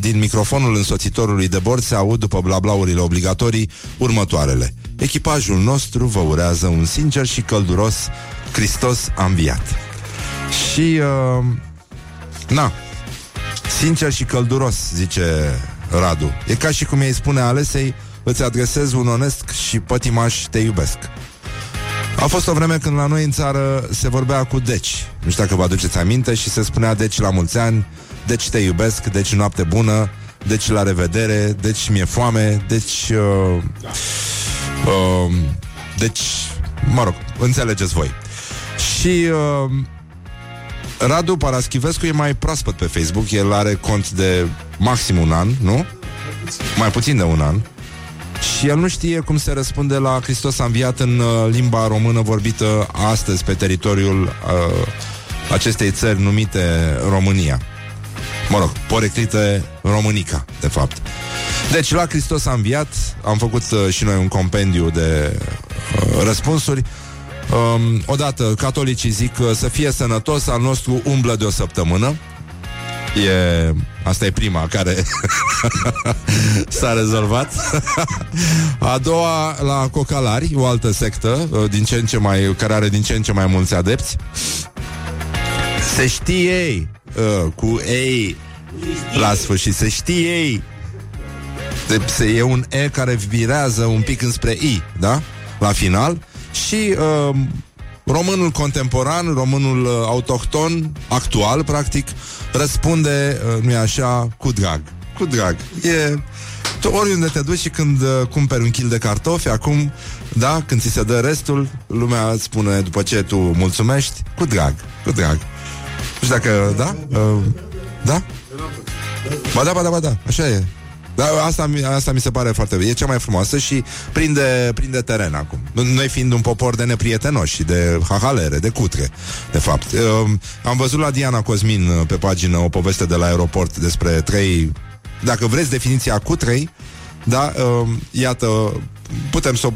din microfonul însoțitorului de bord se aud, după blablaurile obligatorii, următoarele. Echipajul nostru vă urează un sincer și călduros Hristos a înviat. Și, uh, na, sincer și călduros, zice Radu. E ca și cum ei spune Alesei, îți adresez un onest și pătimaș te iubesc. A fost o vreme când la noi în țară se vorbea cu deci. Nu știu dacă vă aduceți aminte și se spunea deci la mulți ani, deci te iubesc, deci noapte bună, deci la revedere, deci mi-e foame, deci... Uh, uh, deci, mă rog, înțelegeți voi. Și uh, Radu Paraschivescu e mai proaspăt pe Facebook, el are cont de maxim un an, nu? Mai puțin de un an. Și el nu știe cum se răspunde la Hristos a înviat în uh, limba română vorbită astăzi pe teritoriul uh, acestei țări numite România. Mă rog, poreclite românica, de fapt. Deci, la Hristos a înviat, am făcut uh, și noi un compendiu de uh, răspunsuri. Um, odată, catolicii zic uh, să fie sănătos, al nostru umblă de o săptămână. E... Asta e prima care s-a rezolvat. A doua la Cocalari, o altă sectă, uh, din ce în ce mai, care are din ce în ce mai mulți adepți. Se știe ei, uh, cu ei la sfârșit, se știe ei. De, se, e un E care virează un pic înspre I, da? La final. Și uh, românul contemporan, românul uh, autohton, actual, practic, răspunde, uh, nu-i așa, cu drag. Cu drag. E... Tu oriunde te duci și când uh, cumperi un kil de cartofi, acum, da, când ți se dă restul, lumea îți spune, după ce tu mulțumești, cu drag, cu drag. Nu știu dacă, da? Uh, da? Ba da, ba da, ba da, așa e. Dar asta, mi- asta mi se pare foarte bine. E cea mai frumoasă și prinde, prinde teren acum. Noi fiind un popor de neprietenoși și de hahalere, de cutre, de fapt. Uh, am văzut la Diana Cosmin uh, pe pagină o poveste de la aeroport despre trei... Dacă vreți definiția cutrei, da, uh, iată, putem să o,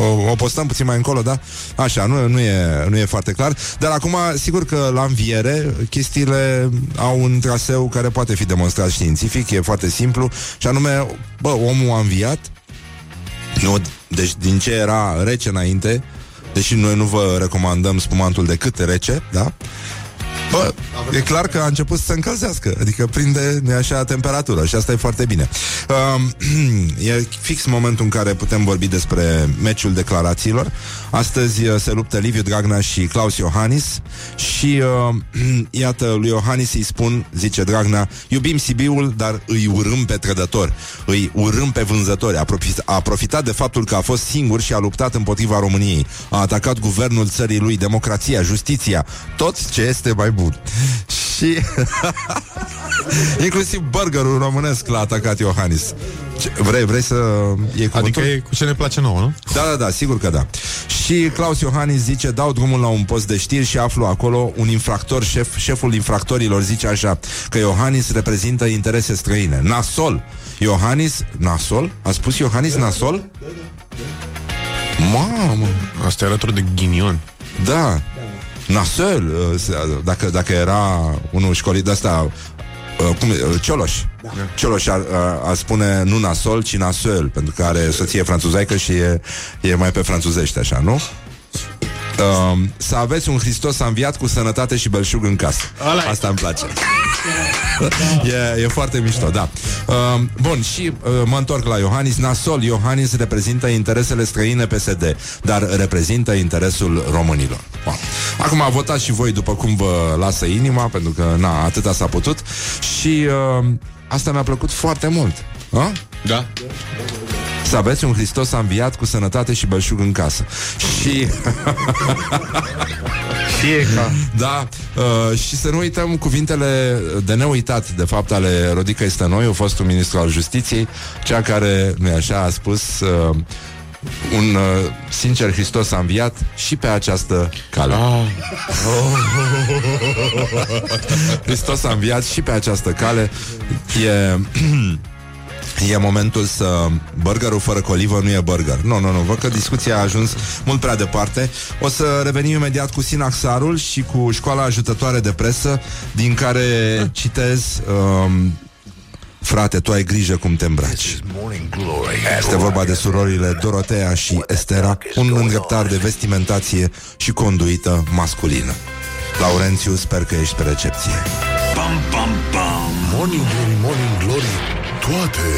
o, o postăm puțin mai încolo, da? Așa, nu, nu, e, nu e foarte clar. Dar acum, sigur că la înviere, chestiile au un traseu care poate fi demonstrat științific, e foarte simplu, și anume, bă, omul a înviat, nu, deci din ce era rece înainte, deși noi nu vă recomandăm spumantul decât rece, da? Bă, e clar că a început să se încălzească Adică prinde, nu așa, temperatură Și asta e foarte bine. Uh, E fix momentul în care putem vorbi despre meciul declarațiilor. Astăzi uh, se luptă Liviu Dragnea și Claus Iohannis Și uh, iată, lui Iohannis îi spun, zice Dragnea Iubim Sibiul, dar îi urâm pe trădători Îi urâm pe vânzători. A, profit, a profitat de faptul că a fost singur și a luptat împotriva României. A atacat guvernul țării lui, democrația, justiția Tot ce este mai bun Și Inclusiv burgerul românesc l-a atacat Iohannis ce, Vrei, vrei să iei cuvântul? Adică e cu ce ne place nouă, nu? Da, da, da, sigur că da Și Claus Iohannis zice Dau drumul la un post de știri și aflu acolo Un infractor, șef, șeful infractorilor zice așa Că Iohannis reprezintă interese străine Nasol Iohannis, Nasol? A spus Iohannis Nasol? Mamă Asta era de ghinion Da Nasol, dacă, dacă era unul școlit de asta Uh, cum, uh, Cioloș. Da. Cioloș ar, ar, ar spune nu nasol, ci nasol, pentru că are soție franțuzaică și e, e mai pe franțuzește, așa, nu? Uh, să aveți un Hristos înviat cu sănătate și belșug în casă. Alai. Asta îmi place. e, e foarte mișto, da. Uh, bun, și uh, mă întorc la Iohannis. Nasol, Iohannis reprezintă interesele străine PSD, dar reprezintă interesul românilor. Bun. Acum a votat și voi după cum vă lasă inima, pentru că, na, atâta s-a putut. Și uh, asta mi-a plăcut foarte mult. A? Da. Să aveți un Hristos înviat cu sănătate și belșug în casă. Și... Fie ca... Da, uh, și să nu uităm cuvintele de neuitat, de fapt, ale Rodica Stănoiu, fostul ministru al justiției, cea care, nu așa, a spus... Uh, un uh, sincer Hristos a înviat și pe această cale. Ah. Hristos a înviat și pe această cale. E E momentul să... Burgerul fără colivă nu e burger. Nu, nu, nu. Văd că discuția a ajuns mult prea departe. O să revenim imediat cu Sinaxarul și cu școala ajutătoare de presă, din care citez... Um, Frate, tu ai grijă cum te îmbraci. Este vorba de surorile Dorotea și Estera, un îndreptar de vestimentație și conduită masculină. Laurențiu, sper că ești pe recepție. Pam, pam, pam. Morning glory, morning glory. Toate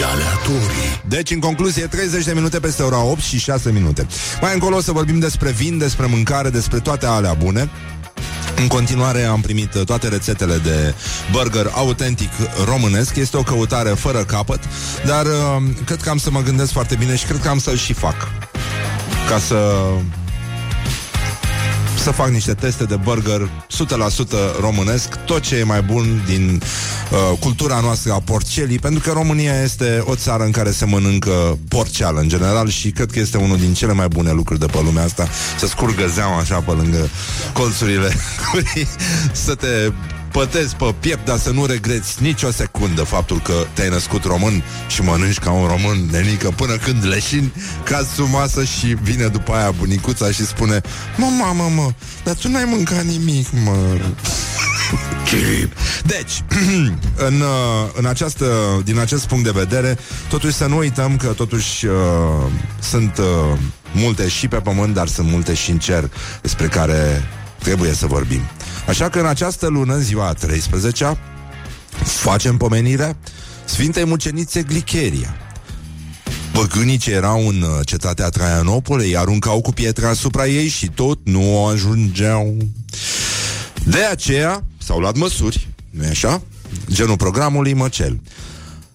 e aleatorii. Deci, în concluzie, 30 de minute peste ora 8 și 6 minute. Mai încolo o să vorbim despre vin, despre mâncare, despre toate alea bune. În continuare am primit toate rețetele de burger autentic românesc. Este o căutare fără capăt, dar uh, cred că am să mă gândesc foarte bine și cred că am să-l și fac. Ca să să fac niște teste de burger 100% românesc, tot ce e mai bun din uh, cultura noastră a porcelii, pentru că România este o țară în care se mănâncă porceală în general și cred că este unul din cele mai bune lucruri de pe lumea asta, să scurgă zeama așa pe lângă colțurile, să te pătezi pe piept, dar să nu regreți nicio secundă faptul că te-ai născut român și mănânci ca un român, nenică, până când leșini, cazi sub masă și vine după aia bunicuța și spune Mă, mamă, mă, dar tu n-ai mâncat nimic, mă. Deci, în, uh, în această, din acest punct de vedere, totuși să nu uităm că totuși uh, sunt uh, multe și pe pământ, dar sunt multe și în cer despre care trebuie să vorbim. Așa că în această lună, ziua a 13 facem pomenirea Sfintei Mucenițe Glicheria. Păgânii ce erau în uh, cetatea Traianopole îi aruncau cu pietra asupra ei și tot nu o ajungeau. De aceea s-au luat măsuri, nu așa? Genul programului Măcel.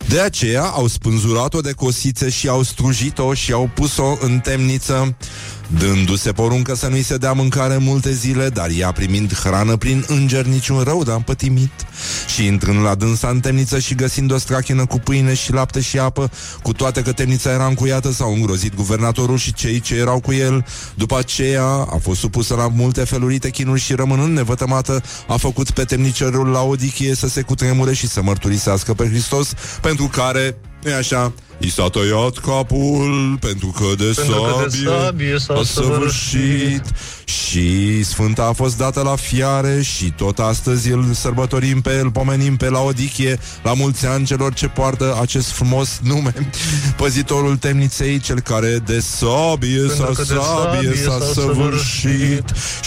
De aceea au spânzurat-o de cosițe și au strujit-o și au pus-o în temniță dându-se poruncă să nu-i se dea mâncare multe zile, dar ea primind hrană prin înger niciun rău de împătimit. Și intrând la dânsa în temniță și găsind o strachină cu pâine și lapte și apă, cu toate că temnița era încuiată, s-au îngrozit guvernatorul și cei ce erau cu el. După aceea a fost supusă la multe felurite chinuri și rămânând nevătămată, a făcut pe temnicerul la odichie să se cutremure și să mărturisească pe Hristos, pentru care, nu așa, I s-a tăiat capul pentru că de Pentru că de sabie sabie s-a a săvârșit. și Sfânta a fost dată la fiare și tot astăzi îl sărbătorim pe el, pomenim pe la Odichie, la mulți ani celor ce poartă acest frumos nume. Păzitorul temniței, cel care de sabie Pentru s-a că de sabie sabie s-a s-a săvârșit.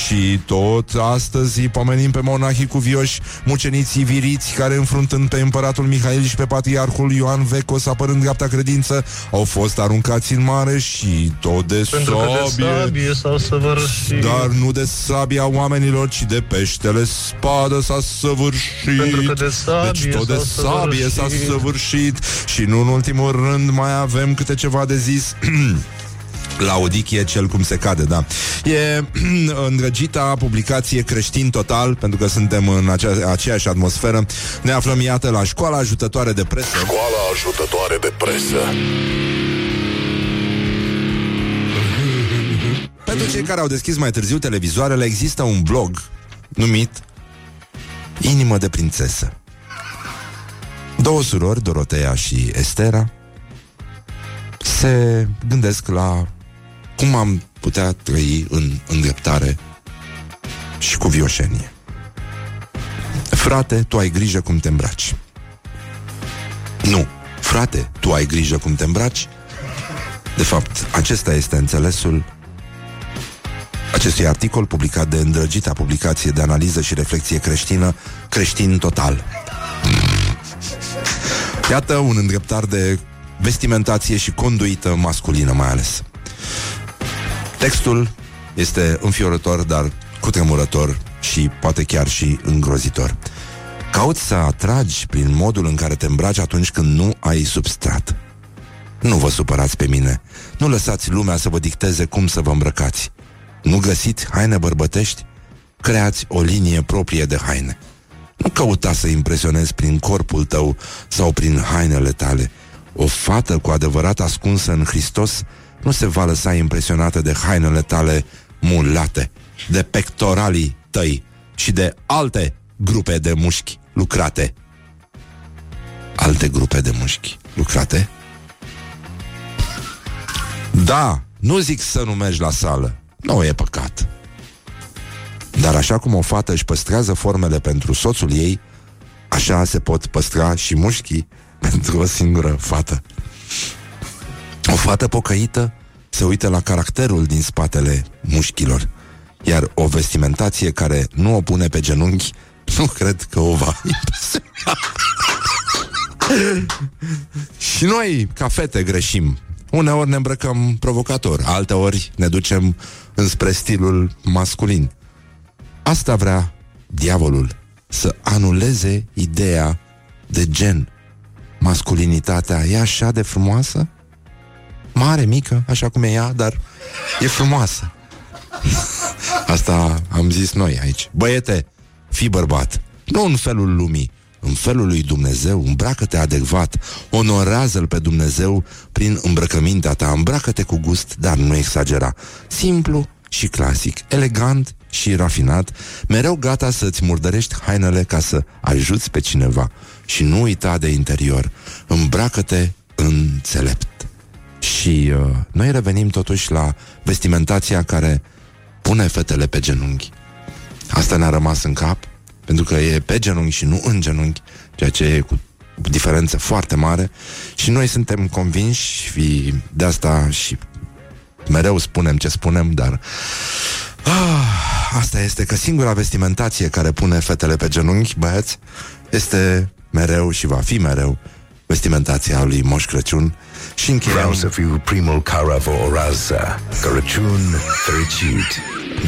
și tot astăzi îi pomenim pe monahii cuvioși, muceniții viriți care înfruntând pe împăratul Mihail și pe patriarhul Ioan Vecos apărând dreapta credință, au fost aruncați în mare și tot de Pentru că de sabie sabie s-au săvârșit. dar nu de sabia oamenilor, ci de peștele spadă s-a săvârșit. Pentru că de sabie deci tot de s-au sabie s-a săvârșit. săvârșit. Și nu în ultimul rând mai avem câte ceva de zis. La Odichie, cel cum se cade, da. E îndrăgita publicație creștin total, pentru că suntem în acea, aceeași atmosferă. Ne aflăm, iată, la școala ajutătoare de presă. Școala ajutătoare de presă. Pentru cei care au deschis mai târziu televizoarele, există un blog numit Inimă de prințesă. Două surori, Dorotea și Estera, se gândesc la cum am putea trăi în îndreptare și cu vioșenie. Frate, tu ai grijă cum te îmbraci. Nu, frate, tu ai grijă cum te îmbraci. De fapt, acesta este înțelesul acestui articol publicat de îndrăgita publicație de analiză și reflexie creștină, creștin total. Iată un îndreptar de vestimentație și conduită masculină mai ales. Textul este înfiorător, dar cutremurător și poate chiar și îngrozitor. Cauți să atragi prin modul în care te îmbraci atunci când nu ai substrat. Nu vă supărați pe mine. Nu lăsați lumea să vă dicteze cum să vă îmbrăcați. Nu găsiți haine bărbătești? Creați o linie proprie de haine. Nu căuta să impresionezi prin corpul tău sau prin hainele tale. O fată cu adevărat ascunsă în Hristos nu se va lăsa impresionată de hainele tale mulate, de pectoralii tăi și de alte grupe de mușchi lucrate. Alte grupe de mușchi lucrate? Da, nu zic să nu mergi la sală. Nu e păcat. Dar așa cum o fată își păstrează formele pentru soțul ei, așa se pot păstra și mușchii pentru o singură fată. O fată pocăită se uită la caracterul din spatele mușchilor, iar o vestimentație care nu o pune pe genunchi, nu cred că o va impresiona. Și noi, ca fete, greșim. Uneori ne îmbrăcăm provocator, alteori ne ducem înspre stilul masculin. Asta vrea diavolul, să anuleze ideea de gen. Masculinitatea e așa de frumoasă? Mare, mică, așa cum e ea, dar e frumoasă. Asta am zis noi aici. Băiete, fii bărbat. Nu în felul lumii, în felul lui Dumnezeu, îmbracă-te adecvat, onorează-L pe Dumnezeu prin îmbrăcămintea ta, îmbracă-te cu gust, dar nu exagera. Simplu și clasic, elegant și rafinat, mereu gata să-ți murdărești hainele ca să ajuți pe cineva. Și nu uita de interior, îmbracă-te înțelept. Și uh, noi revenim totuși la vestimentația care pune fetele pe genunchi. Asta ne-a rămas în cap, pentru că e pe genunchi și nu în genunchi, ceea ce e cu diferență foarte mare și noi suntem convinși și de asta și mereu spunem ce spunem, dar ah, asta este că singura vestimentație care pune fetele pe genunchi, băieți, este mereu și va fi mereu vestimentația lui Moș Crăciun și încheiem... Vreau să fiu primul care vă orează Crăciun fericit.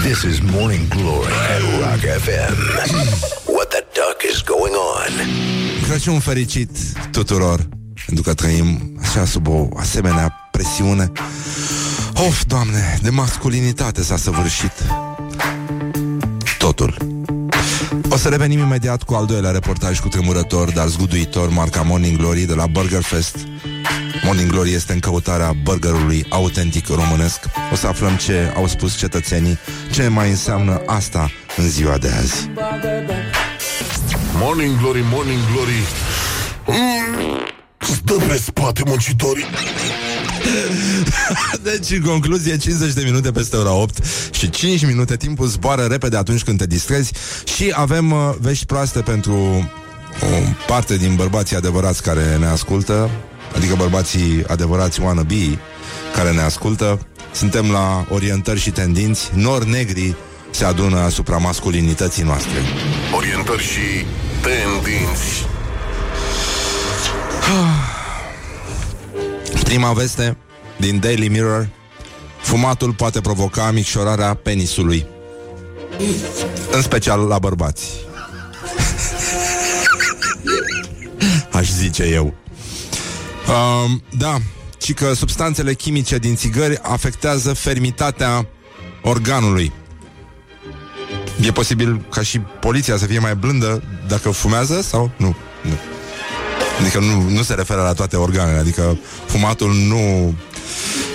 This is Morning Glory at Rock FM What the duck is going on? Crăciun fericit tuturor Pentru că trăim așa sub o asemenea presiune. Of, Doamne, de masculinitate s-a săvârșit Totul O să revenim imediat cu al doilea reportaj cu tremurător, dar zguduitor Marca Morning Glory de la Burger Fest. Morning Glory este în căutarea burgerului autentic românesc. O să aflăm ce au spus cetățenii Ce mai înseamnă asta în ziua de azi. Morning Glory, Morning Glory Stă pe spate muncitorii. Deci, în concluzie, 50 de minute peste ora 8 și 5 minute, timpul zboară repede atunci când te distrezi și avem uh, vești proaste pentru o parte din bărbații adevărați care ne ascultă, adică bărbații adevărați wannabe care ne ascultă. Suntem la orientări și tendinți, nori negri se adună asupra masculinității noastre. Orientări și tendinți. Prima veste din Daily Mirror. Fumatul poate provoca micșorarea penisului. În special la bărbați. Aș zice eu. Um, Da, ci că substanțele chimice din țigări afectează fermitatea organului. E posibil ca și poliția să fie mai blândă dacă fumează sau nu? Nu. Adică nu, nu se referă la toate organele, adică fumatul nu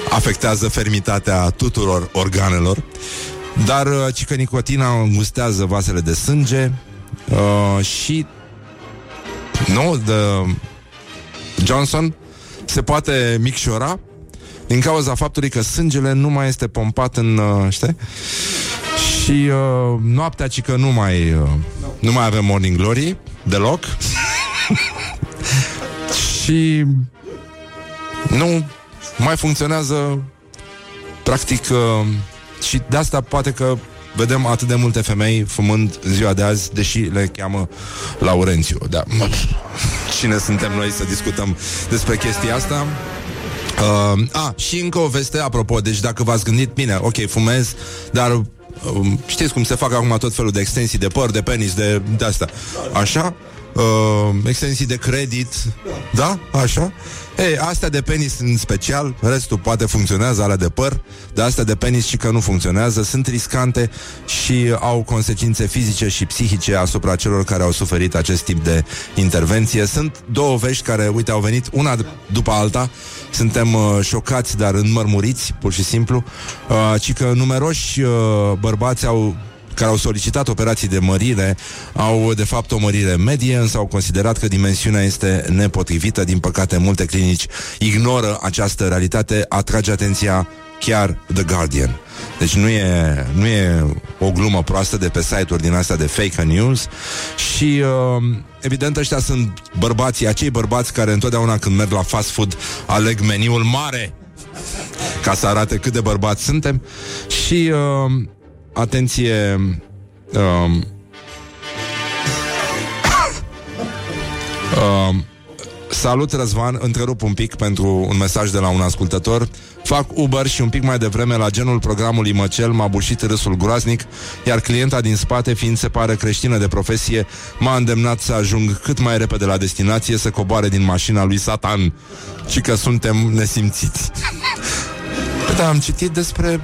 afectează fermitatea tuturor organelor, dar uh, ci că nicotina îngustează vasele de sânge uh, și nu, de Johnson se poate micșora din cauza faptului că sângele nu mai este pompat în, uh, știi? Și uh, noaptea, ci că nu mai, uh, nu mai avem morning glory deloc. și nu mai funcționează practic uh, și de asta poate că vedem atât de multe femei fumând în ziua de azi, deși le cheamă Laurențiu. Da, mă, cine suntem noi să discutăm despre chestia asta? Uh, a, și încă o veste, apropo, deci dacă v-ați gândit, bine, ok, fumez, dar uh, știți cum se fac acum tot felul de extensii de păr, de penis, de, de asta. Așa? Uh, extensii de credit, da? Așa? Ei, astea de penis în special, restul poate funcționează, alea de păr, dar astea de penis și că nu funcționează, sunt riscante și au consecințe fizice și psihice asupra celor care au suferit acest tip de intervenție. Sunt două vești care, uite, au venit una după alta, suntem uh, șocați, dar înmărmuriți, pur și simplu, uh, ci că numeroși uh, bărbați au care au solicitat operații de mărire au de fapt o mărire medie, însă au considerat că dimensiunea este nepotrivită. Din păcate, multe clinici ignoră această realitate, atrage atenția chiar The Guardian. Deci nu e, nu e o glumă proastă de pe site-uri din astea de fake news și uh, evident ăștia sunt bărbații, acei bărbați care întotdeauna când merg la fast food aleg meniul mare ca să arate cât de bărbați suntem și uh, atenție um, um, Salut Răzvan, întrerup un pic pentru un mesaj de la un ascultător. Fac Uber și un pic mai devreme la genul programului Măcel m-a bușit râsul groaznic Iar clienta din spate, fiind se pare creștină de profesie M-a îndemnat să ajung cât mai repede la destinație Să coboare din mașina lui Satan. Și că suntem nesimțiți. Păi da, am citit despre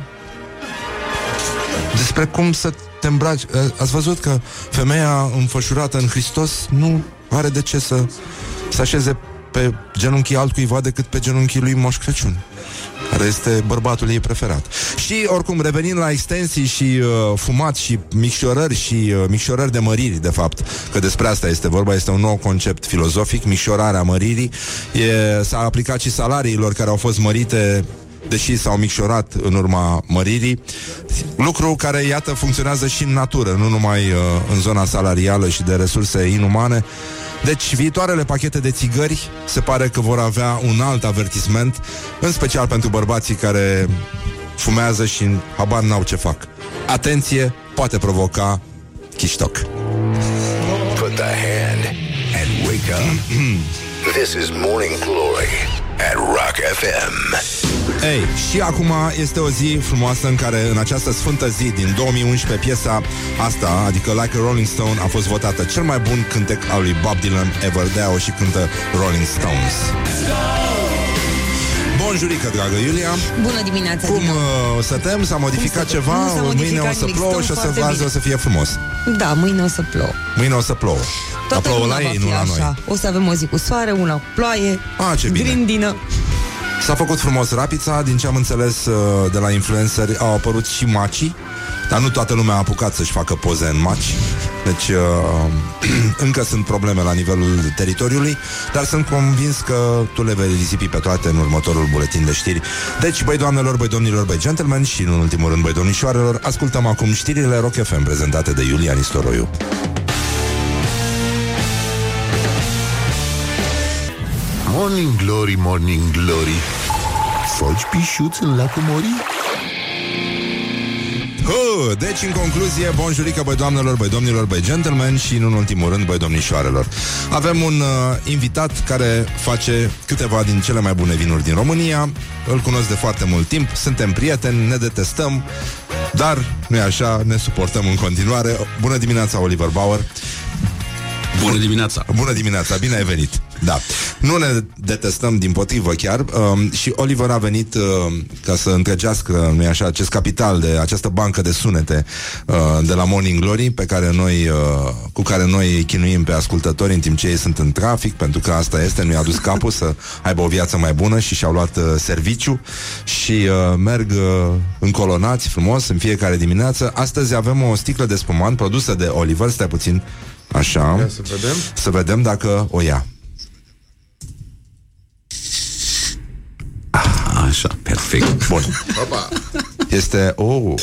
despre cum să te îmbraci. Ați văzut că femeia înfășurată în Hristos nu are de ce să se așeze pe genunchii altcuiva decât pe genunchii lui Moș Crăciun care este bărbatul ei preferat. Și oricum, revenind la extensii și uh, fumat și micșorări și uh, micșorări de măriri, de fapt, că despre asta este vorba, este un nou concept filozofic, micșorarea măririi, e, s-a aplicat și salariilor care au fost mărite deși s-au micșorat în urma măririi, lucru care, iată, funcționează și în natură, nu numai uh, în zona salarială și de resurse inumane. Deci, viitoarele pachete de țigări se pare că vor avea un alt avertisment, în special pentru bărbații care fumează și habar n-au ce fac. Atenție, poate provoca chiștoc. Put the hand and wake up. this is Morning Glory at Rock FM. Ei, și acum este o zi frumoasă în care în această sfântă zi din 2011 piesa asta, adică Like a Rolling Stone, a fost votată cel mai bun cântec al lui Bob Dylan ever. de o și cântă Rolling Stones. Bonjurică, dragă Iulia Bună dimineața, Cum Dina. uh, stăm? S-a modificat Cum să- ceva? nu s-a modificat mâine o să nimic, plouă stăm și o să, foarte azi bine. o să fie frumos Da, mâine o să plouă. Mâine o să plouă Dar Toată plouă luna la va ei, fi nu la noi așa. O să avem o zi cu soare, una cu ploaie, Ah, ce bine. grindină. S-a făcut frumos rapița, din ce am înțeles uh, de la influenceri au apărut și macii, dar nu toată lumea a apucat să-și facă poze în maci. Deci uh, încă sunt probleme la nivelul teritoriului, dar sunt convins că tu le vei risipi pe toate în următorul buletin de știri. Deci, băi doamnelor, băi domnilor, băi gentlemen și în ultimul rând, băi domnișoarelor, ascultăm acum știrile Rock FM prezentate de Iulia Nistoroiu. Morning Glory, Morning Glory Foci pișuți în lacul Mori? Huh, deci, în concluzie, bonjurică, băi doamnelor, băi domnilor, băi gentlemen și, în ultimul rând, băi domnișoarelor. Avem un uh, invitat care face câteva din cele mai bune vinuri din România. Îl cunosc de foarte mult timp, suntem prieteni, ne detestăm, dar, nu așa, ne suportăm în continuare. Bună dimineața, Oliver Bauer! Bună dimineața! Bună dimineața, bine ai venit! Da. Nu ne detestăm din potrivă chiar um, și Oliver a venit uh, ca să întregească, nu așa, acest capital de această bancă de sunete uh, de la Morning Glory pe care noi, uh, cu care noi chinuim pe ascultători în timp ce ei sunt în trafic, pentru că asta este, nu i-a dus capul să aibă o viață mai bună și și-au luat uh, serviciu și uh, merg uh, încolonați frumos în fiecare dimineață. Astăzi avem o sticlă de spumant produsă de Oliver, stai puțin, așa, Ia să vedem. să vedem dacă o ia. Așa, perfect. Bun. Este... Oh.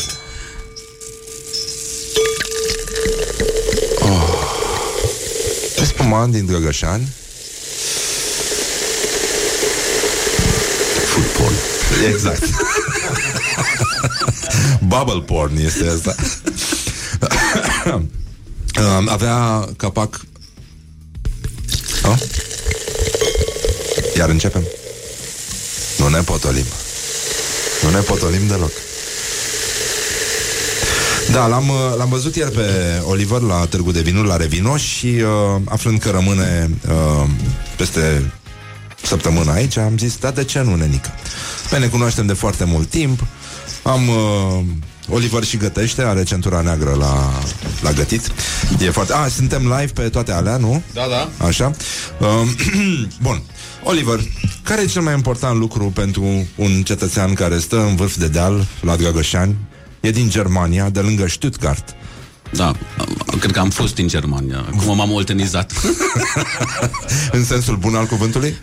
Oh. Spumant din Drăgășani. Food porn. Exact. Bubble porn este asta. Um, Avea capac... Oh? Iar începem. Nu ne potolim. Nu ne potolim deloc. Da, l-am, uh, l-am văzut ieri pe Oliver la Târgu de Vinuri, la Revino și uh, aflând că rămâne uh, peste săptămâna aici, am zis, da, de ce nu, nenică? Păi ne cunoaștem de foarte mult timp, am... Uh, Oliver și gătește, are centura neagră la, la gătit. E foarte... A, suntem live pe toate alea, nu? Da, da. Așa. Uh, bun. Oliver, care e cel mai important lucru pentru un cetățean care stă în vârf de deal la Dragășani? E din Germania, de lângă Stuttgart. Da, cred că am fost în Germania. Cum m-am oltenizat. în sensul bun al cuvântului?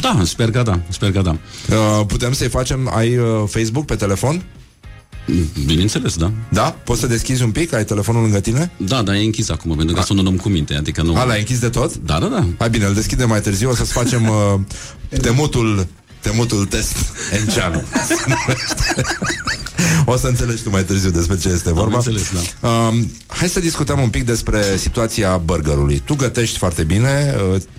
Da, sper că da. Sper că da. Uh, putem să-i facem... Ai uh, Facebook pe telefon? Bineînțeles, da. Da? Poți să deschizi un pic? Ai telefonul lângă tine? Da, dar e închis acum, pentru că A. sunt un om cu minte, adică nu... A, l-ai închis de tot? Da, da, da. Hai bine, îl deschidem mai târziu, o să-ți facem uh, temutul temutul test Enceanu. o să înțelegi tu mai târziu despre ce este vorba. înțeles, da. Uh, hai să discutăm un pic despre situația burgerului. Tu gătești foarte bine,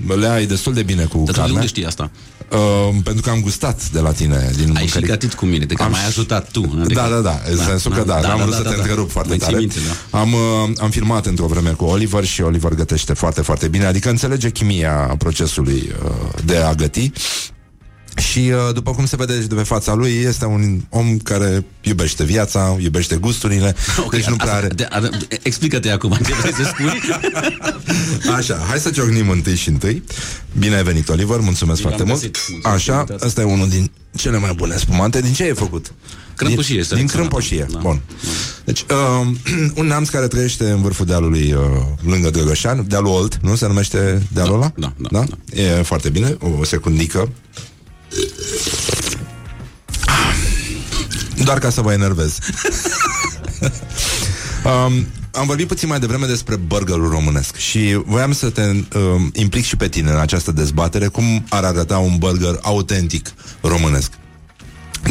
uh, le ai destul de bine cu Dar tu de carne. unde știi asta? Uh, pentru că am gustat de la tine din Ai și mâncăric. gătit cu mine, de că Am m-ai și- ajutat tu. Adică... Da, da, da, în sensul că da, n-am vrut să te întrerup foarte Mai ții tare. Minte, da. Am, uh, am filmat într-o vreme cu Oliver și Oliver gătește foarte, foarte bine, adică înțelege chimia procesului uh, de a găti. Și uh, după cum se vede și de pe fața lui, este un om care iubește viața, iubește gusturile, Ok, deci nu prea asta- are... de- a- Explică-te acum ce vrei să spui. Așa, hai să ciocnim întâi și întâi. Bine ai venit, Oliver, mulțumesc Bine foarte am mult. găsit. Mulțumesc, Așa, invitație. ăsta e unul din cele mai bune spumante. Din ce e făcut? Crâmpoșie Din, este din selecționată. crâmpoșie, Da. bun. Deci, uh, un neamț care trăiește în vârful dealului uh, lângă Drăgășan, dealul Olt, nu? Se numește dealul ăla? da, da, da. E foarte bine, o, o secundică. Doar ca să vă enervez. um, am vorbit puțin mai devreme despre burgerul românesc și voiam să te um, implic și pe tine în această dezbatere cum ar arăta un burger autentic românesc.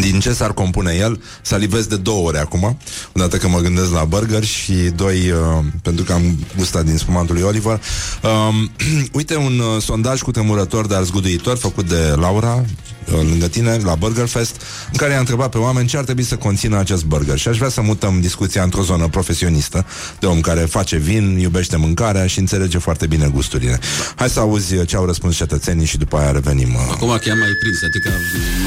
Din ce s-ar compune el? Salivez de două ori acum, odată că mă gândesc la burger și doi, uh, pentru că am gustat din spumantul lui Oliver. Um, uite un uh, sondaj cu temurător, dar zguduitor, făcut de Laura, uh, lângă tine, la Burger Fest, în care i-a întrebat pe oameni ce ar trebui să conțină acest burger. Și aș vrea să mutăm discuția într-o zonă profesionistă, de om care face vin, iubește mâncarea și înțelege foarte bine gusturile. Hai să auzi uh, ce au răspuns cetățenii și după aia revenim. uh, Acum chiar mai prins, adică...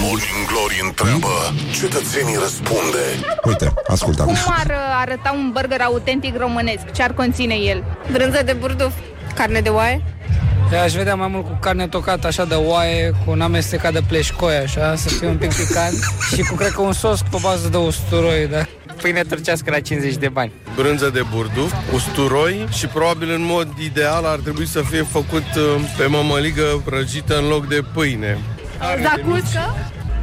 Morning Glory întreabă Cetățenii răspunde Uite, ascultă acum. Cum ar uh, arăta un burger autentic românesc? Ce ar conține el? Brânză de burduf, carne de oaie. Eu aș vedea mai mult cu carne tocată așa de oaie, cu un amestecat de pleșcoi așa, să fie un pic picant și cu cred că un sos pe bază de usturoi, da. pâine turcească la 50 de bani. Brânză de burduf, usturoi și probabil în mod ideal ar trebui să fie făcut uh, pe mămăligă prăjită în loc de pâine. Zacuscă?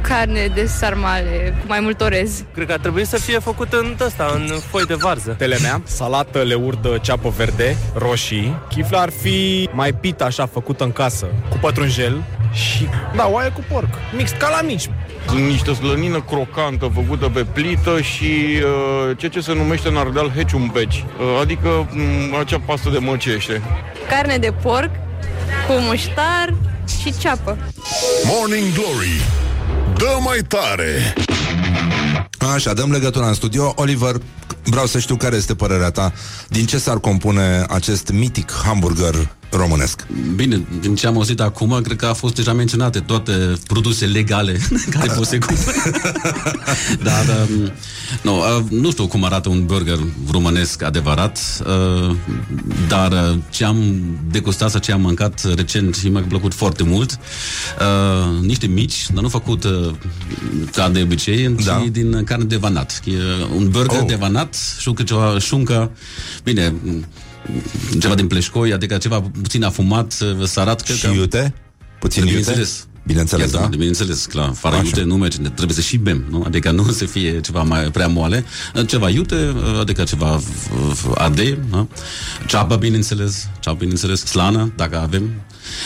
Carne de sarmale cu mai mult orez. Cred că ar trebui să fie făcut în ăsta, în foi de varză. Telemea, salată leurdă ceapă verde, roșii. Chifla ar fi mai pita așa, făcută în casă, cu pătrunjel și, da, oaie cu porc. Mix, ca la mici. Niște slănină crocantă făcută pe plită și uh, ceea ce se numește în Ardeal heciumbeci, uh, adică um, acea pastă de măcește. Carne de porc cu muștar și ceapă. Morning Glory Dă mai tare Așa, dăm legătura în studio. Oliver, vreau să știu care este părerea ta. Din ce s-ar compune acest mitic hamburger românesc? Bine, din ce am auzit acum, cred că a fost deja menționate toate produse legale care pot să cumpere. Dar, um, nu, uh, nu știu cum arată un burger românesc adevărat, uh, dar uh, ce am degustat sau ce am mâncat recent și mi-a plăcut foarte mult, uh, niște mici, dar nu făcut uh, ca de obicei, da. ci din carne de vanat. E un burger oh. de vanat, șuncă, ceva, șuncă, bine, ceva din pleșcoi, adică ceva puțin afumat, uh, sărat. cred Și că- iute? Puțin iute? Bineînțeles. Bineînțeles, Iată, da? Bineînțeles, clar. Fără Așa. iute nu merge, ne- trebuie să și bem, nu? Adică nu să fie ceva mai prea moale. Ceva iute, adică ceva uh, ade, da? ceapă, bineînțeles, ceapă, bineînțeles, slană, dacă avem.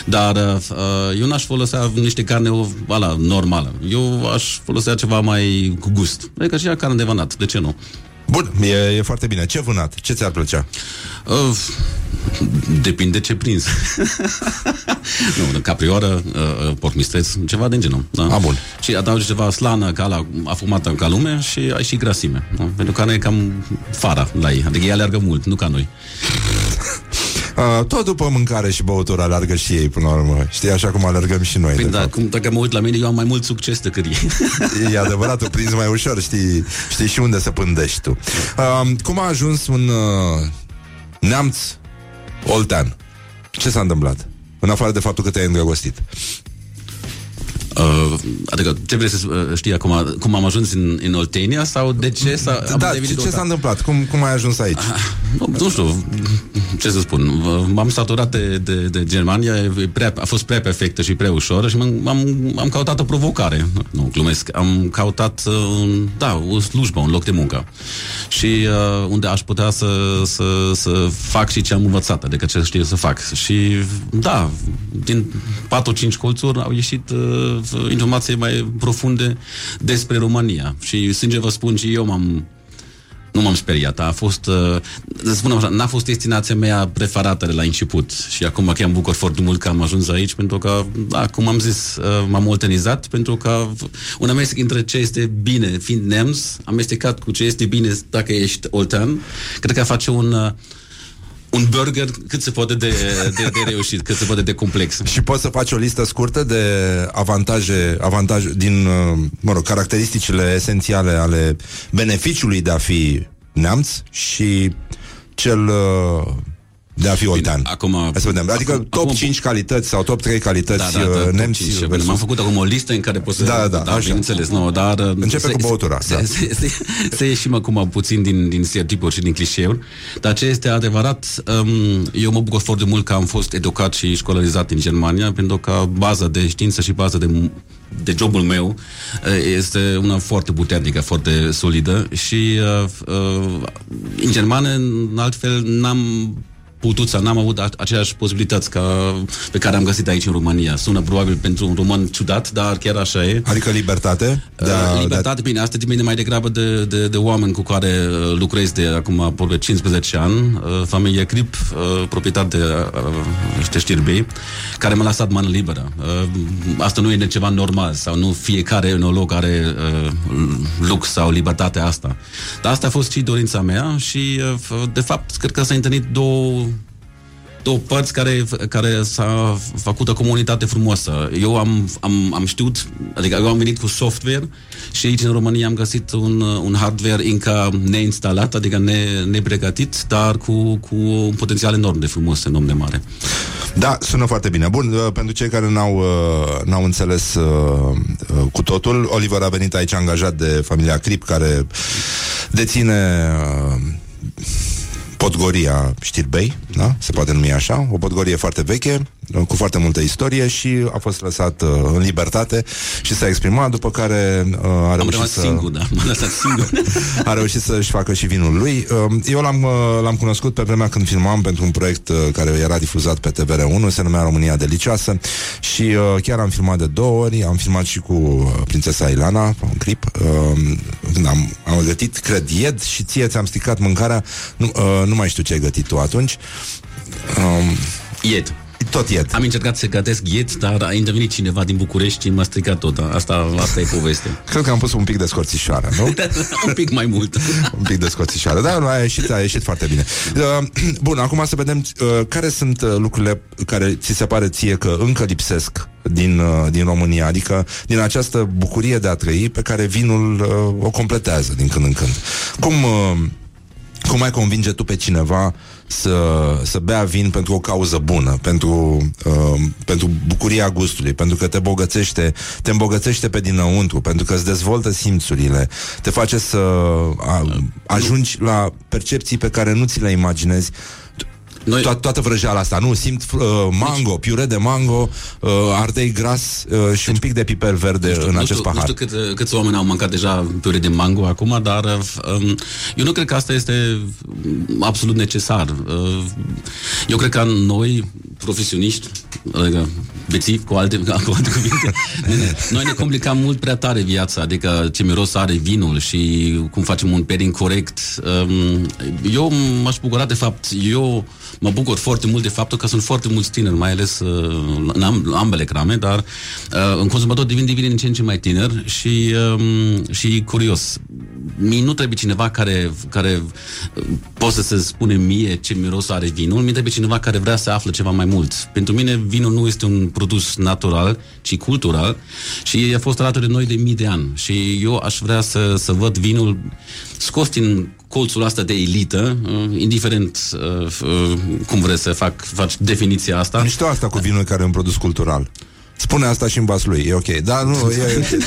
Dar uh, eu n-aș folosea niște carne o- ala, normală. Eu aș folosea ceva mai cu gust. Adică și carne de vanat, de ce nu? Bun, e, e foarte bine. Ce vânat? Ce ți-ar plăcea? Uh, depinde ce prins. nu, caprioară, uh, porc mistreț, ceva de genul. Da? A, bun. Și adaugi ceva slană ca la, afumată ca lume și ai și grasime. Da? Pentru că e cam fara la ei. Adică ei alergă mult, nu ca noi. Uh, tot după mâncare și băutură alergă și ei până la urmă. Știi, așa cum alergăm și noi. Păi, de da, fapt. cum, dacă mă uit la mine, eu am mai mult succes decât ei. E adevărat, o prinzi mai ușor, știi, știi și unde să pândești tu. Uh, cum a ajuns un uh, neamț oltean? Ce s-a întâmplat? În afară de faptul că te-ai îndrăgostit. Uh, adică, ce vrei să uh, știi acum? Cum am ajuns în, în Oltenia sau de ce s-a, am Da, ce, devenit ce oltean? s-a întâmplat? Cum, cum ai ajuns aici? Nu, nu știu, ce să spun, m-am saturat de, de, de Germania, e prea, a fost prea perfectă și prea ușoră și m-am, am, am căutat o provocare, nu, glumesc, am căutat, uh, un, da, o slujbă, un loc de muncă și uh, unde aș putea să, să, să fac și ce am învățat, adică ce știu să fac și da, din 4-5 colțuri au ieșit uh, informații mai profunde despre România. Și sincer vă spun și eu m-am nu m-am speriat, a fost, uh, să spunem așa, n-a fost destinația mea preferată de la început. Și acum chiar mă bucur foarte mult că am ajuns aici pentru că, da, cum am zis, uh, m-am oltenizat pentru că un amestec între ce este bine fiind neamț, amestecat cu ce este bine dacă ești oltean, cred că face un uh, un burger cât se poate de, de, de reușit, cât se poate de complex. Și poți să faci o listă scurtă de avantaje, avantaje din, uh, mă rog, caracteristicile esențiale ale beneficiului de a fi neamț și cel uh, de a fi oltean. Acum, Hai să vedem. Adică acum- top acum- 5 calități sau top 3 calități Da, da, da, uh, top nemți. cinci. versus- M-am făcut acum o listă în care poți să... Da, da, așa. bineînțeles, nu, dar... uh, Începe să- cu băutura, Să, da. să, să, să ieșim acum puțin din, din stereotipuri și din clișeuri, dar ce este adevărat, um, eu mă bucur foarte mult că am fost educat și școlarizat în Germania, pentru că baza de știință și baza de de jobul meu uh, este una foarte puternică, foarte solidă și uh, uh, în germană, în altfel, n-am putut sau n-am avut a- aceleași posibilități ca, pe care am găsit aici în România. Sună probabil pentru un român ciudat, dar chiar așa e. Adică libertate? Da, uh, libertate, bine, asta depinde mai degrabă de, de, de oameni cu care uh, lucrez de acum aproape 15 ani. Uh, familia Crip, uh, proprietar de uh, uh, știrbei, care m-a lăsat mână liberă. Uh, asta nu e de ceva normal sau nu fiecare enolog are uh, lux sau libertatea asta. Dar asta a fost și dorința mea și uh, de fapt cred că s-a întâlnit două două părți care, care s-a făcut o comunitate frumoasă. Eu am, am, am știut, adică eu am venit cu software și aici în România am găsit un, un hardware încă neinstalat, adică ne, nepregătit, dar cu, cu un potențial enorm de frumos, enorm de mare. Da, sună foarte bine. Bun, uh, pentru cei care n-au, uh, n-au înțeles uh, uh, cu totul, Oliver a venit aici angajat de familia Crip, care deține uh, Podgoria Știrbei, da? se poate numi așa, o podgorie foarte veche, uh, cu foarte multă istorie și a fost lăsat uh, în libertate și s-a exprimat, după care uh, a Am reușit rămas să... singur, da, m-am lăsat singur. a reușit să-și facă și vinul lui. Uh, Eu l-am, uh, l-am cunoscut pe vremea când filmam pentru un proiect uh, care era difuzat pe TVR1, se numea România Delicioasă și uh, chiar am filmat de două ori, am filmat și cu uh, prințesa Ilana, un clip, uh, când am, am gătit, cred, ied și ție ți-am stricat mâncarea, nu, uh, nu mai știu ce ai gătit tu atunci. Um, Ied. Tot ied. Am încercat să gătesc ied, dar a intervenit cineva din București și m-a stricat tot. Asta, asta e poveste. Cred că am pus un pic de scorțișoară, nu? un pic mai mult. un pic de scorțișoară. Da, nu, a ieșit, a ieșit foarte bine. Uh, bun, acum să vedem uh, care sunt uh, lucrurile care ți se pare ție că încă lipsesc din, uh, din România, adică din această bucurie de a trăi pe care vinul uh, o completează din când în când. Cum, uh, cum ai convinge tu pe cineva să, să bea vin pentru o cauză bună, pentru, uh, pentru bucuria gustului, pentru că te bogățește, te îmbogățește pe dinăuntru, pentru că îți dezvoltă simțurile, te face să a, ajungi la percepții pe care nu ți le imaginezi noi... To- toată vrăjeala asta, nu? Simt uh, mango, piure de mango, uh, ardei gras uh, și un pic de piper verde în nu acest știu, pahar. Nu știu cât, câți oameni au mâncat deja piure de mango acum, dar um, eu nu cred că asta este absolut necesar. Uh, eu cred că noi, profesioniști, adică bețivi, cu alte, cu alte cuvinte, ne, ne, noi ne complicăm mult prea tare viața, adică ce miros are vinul și cum facem un pairing corect. Um, eu m-aș bucura de fapt, eu mă bucur foarte mult de faptul că sunt foarte mulți tineri, mai ales uh, în am, ambele crame, dar uh, în consumator devin, devine din ce în ce mai tiner și, um, și curios. Mie nu trebuie cineva care, care uh, poate să se spune mie ce miros are vinul, mi trebuie cineva care vrea să afle ceva mai mult. Pentru mine vinul nu este un produs natural, ci cultural și a fost alături de noi de mii de ani și eu aș vrea să, să văd vinul scos din colțul asta de elită, uh, indiferent uh, uh, cum vreți să fac, faci definiția asta. Nu știu asta cu vinul care e un produs cultural. Spune asta și în basul lui, e ok. Da, nu, e ok.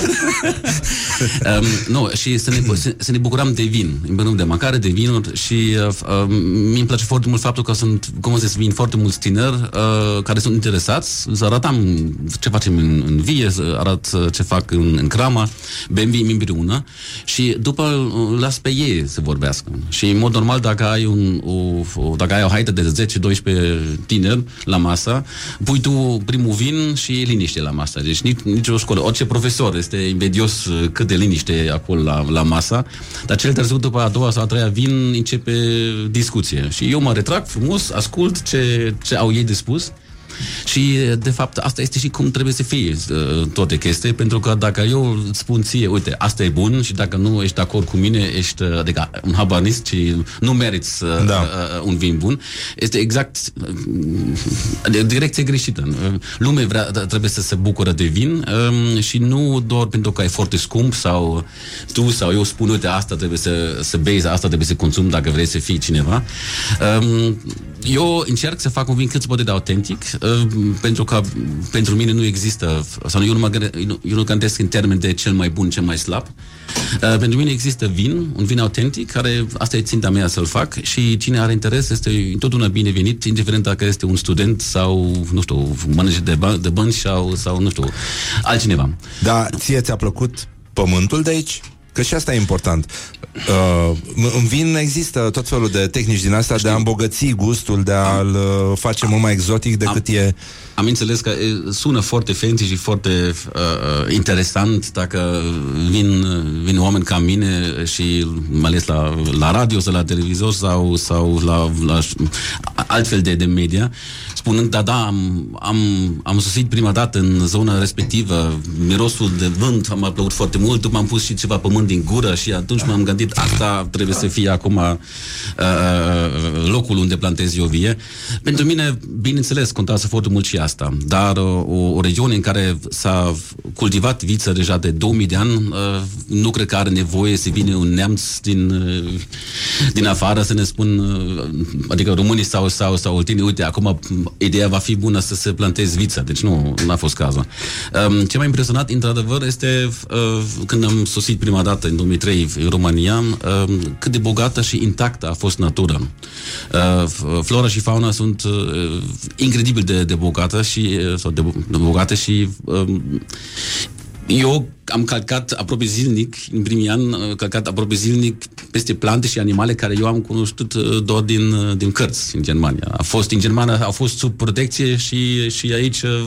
um, nu, și să ne, să, să ne bucurăm de vin, în primul rând de mâncare, de vinuri și uh, um, mi îmi place foarte mult faptul că sunt, cum să vin foarte mulți tineri uh, care sunt interesați, să arătam ce facem în, în vie, să arăt uh, ce fac în, în crama, bem vin împreună și după uh, las pe ei să vorbească. Și în mod normal, dacă ai, un, o, o, dacă ai o haită de 10-12 tineri la masă, pui tu primul vin și e liniște la masă. Deci nici, nici o școală, orice profesor este invidios uh, cât de liniște e acolo la, la masă, dar cel târziu după a doua sau a treia vin începe discuție. Și eu mă retrag frumos, ascult ce, ce au ei de spus și, de fapt, asta este și cum trebuie să fie uh, toate chestii, pentru că dacă eu îți spun ție, uite, asta e bun și dacă nu ești de acord cu mine, ești, uh, adică, un habanist și nu meriți uh, da. uh, un vin bun, este exact uh, direcție greșită. Uh, Lumea vrea, trebuie să se bucură de vin um, și nu doar pentru că e foarte scump sau tu sau eu spun, uite, asta trebuie să, să bei, asta trebuie să consumi dacă vrei să fii cineva. Um, eu încerc să fac un vin cât se poate de autentic, uh, pentru că pentru mine nu există, sau eu nu, mă, gândesc- eu nu, eu nu gândesc în termen de cel mai bun, cel mai slab. Uh, pentru mine există vin, un vin autentic, care asta e ținta mea să-l fac și cine are interes este întotdeauna binevenit, indiferent dacă este un student sau, nu știu, manager de, ba- de bănci sau, sau, nu știu, altcineva. Da, ție ți-a plăcut pământul de aici? Că și asta e important. Uh, în vin există tot felul de tehnici din astea de a îmbogăți gustul, de a-l uh, face mult mai exotic decât Am- e... Am înțeles că e, sună foarte fancy și foarte uh, interesant dacă vin, vin oameni ca mine și mai ales la, la radio sau la televizor sau, sau la, la altfel de, de media, spunând, da, da, am, am, am sosit prima dată în zona respectivă, mirosul de vânt m-a plăcut foarte mult, după am pus și ceva pământ mânt din gură și atunci m-am gândit asta trebuie să fie acum uh, uh, locul unde plantez eu vie. Pentru mine, bineînțeles, contează foarte mult și asta, dar uh, o, o regiune în care s-a cultivat viță deja de 2000 de ani, uh, nu cred că are nevoie să vină un neamț din, uh, din afară să ne spun, uh, adică românii sau, sau, sau oltenii, uite, acum ideea va fi bună să se planteze viță, deci nu a fost cazul. Um, ce m-a impresionat, într-adevăr, este uh, când am sosit prima dată în 2003 în România, uh, cât de bogată și intactă a fost natura. Uh, f- flora și fauna sunt uh, incredibil de, de bogată și, uh, sau de, de bogate și uh, eu am calcat aproape zilnic, în primii ani, uh, calcat aproape zilnic peste plante și animale care eu am cunoscut uh, doar din, uh, din cărți în Germania. A fost în Germania, a fost sub protecție și, și aici uh,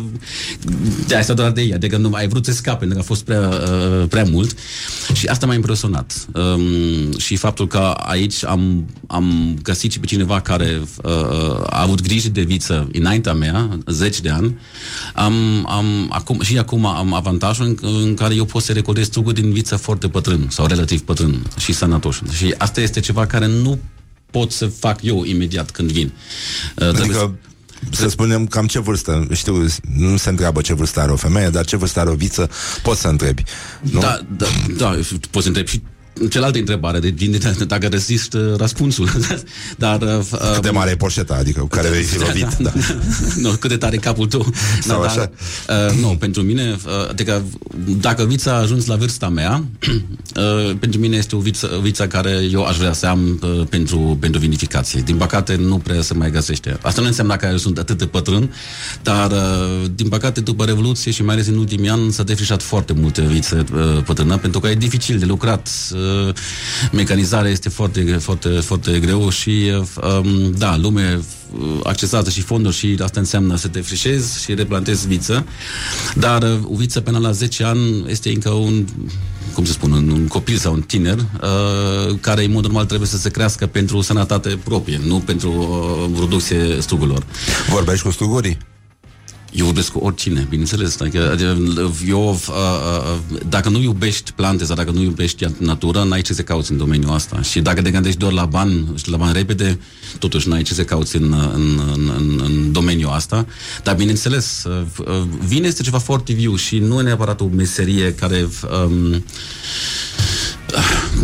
de asta doar de ei, adică nu ai vrut să scape, pentru că a fost prea, uh, prea mult și asta m-a impresionat. Um, și faptul că aici am, am găsit și pe cineva care uh, a avut grijă de viță înaintea mea, zeci de ani, am, am, acum, și acum am avantajul în, în care eu pot să recoltez struguri din viță foarte bătrân sau relativ bătrân și sănătos. Și asta este ceva care nu pot să fac eu imediat când vin. Uh, trebuie să- Adică, să spunem cam ce vârstă, știu, nu se întreabă ce vârstă are o femeie, dar ce vârstă are o viță, poți să întrebi. Nu? Da, da, da, poți să întrebi și cealaltă întrebare, de, din, dacă rezist uh, răspunsul. Dar, uh, Cât de mare e poșeta, adică cu care vei fi lovit. Da. nu, cât de tare e capul tău. Sau Da, așa. Dar, uh, nu, pentru mine, uh, adică dacă vița a ajuns la vârsta mea, uh, pentru mine este o viță, vița care eu aș vrea să am uh, pentru, pentru vinificație. Din păcate, nu prea se mai găsește. Asta nu înseamnă că eu sunt atât de pătrân, dar uh, din păcate, după Revoluție și mai ales în ultimii ani, s-a defrișat foarte multe viță uh, pătrână, pentru că e dificil de lucrat. Uh, mecanizarea este foarte, foarte, foarte greu și, uh, um, da, lume uh, accesează și fonduri și asta înseamnă să te frișezi și replantezi viță, dar uh, o viță până la 10 ani este încă un cum să spun, un, un copil sau un tiner uh, care în mod normal trebuie să se crească pentru sănătate proprie, nu pentru uh, producție strugurilor. Vorbești cu strugurii? Eu vorbesc cu oricine, bineînțeles. Adică, adică, eu, uh, uh, dacă nu iubești plante sau dacă nu iubești natura, n-ai ce să cauți în domeniul ăsta. Și dacă te gândești doar la bani și la bani repede, totuși n-ai ce să cauți în, în, în, în, în domeniul ăsta. Dar, bineînțeles, uh, uh, vine este ceva foarte viu și nu e neapărat o meserie care... Um,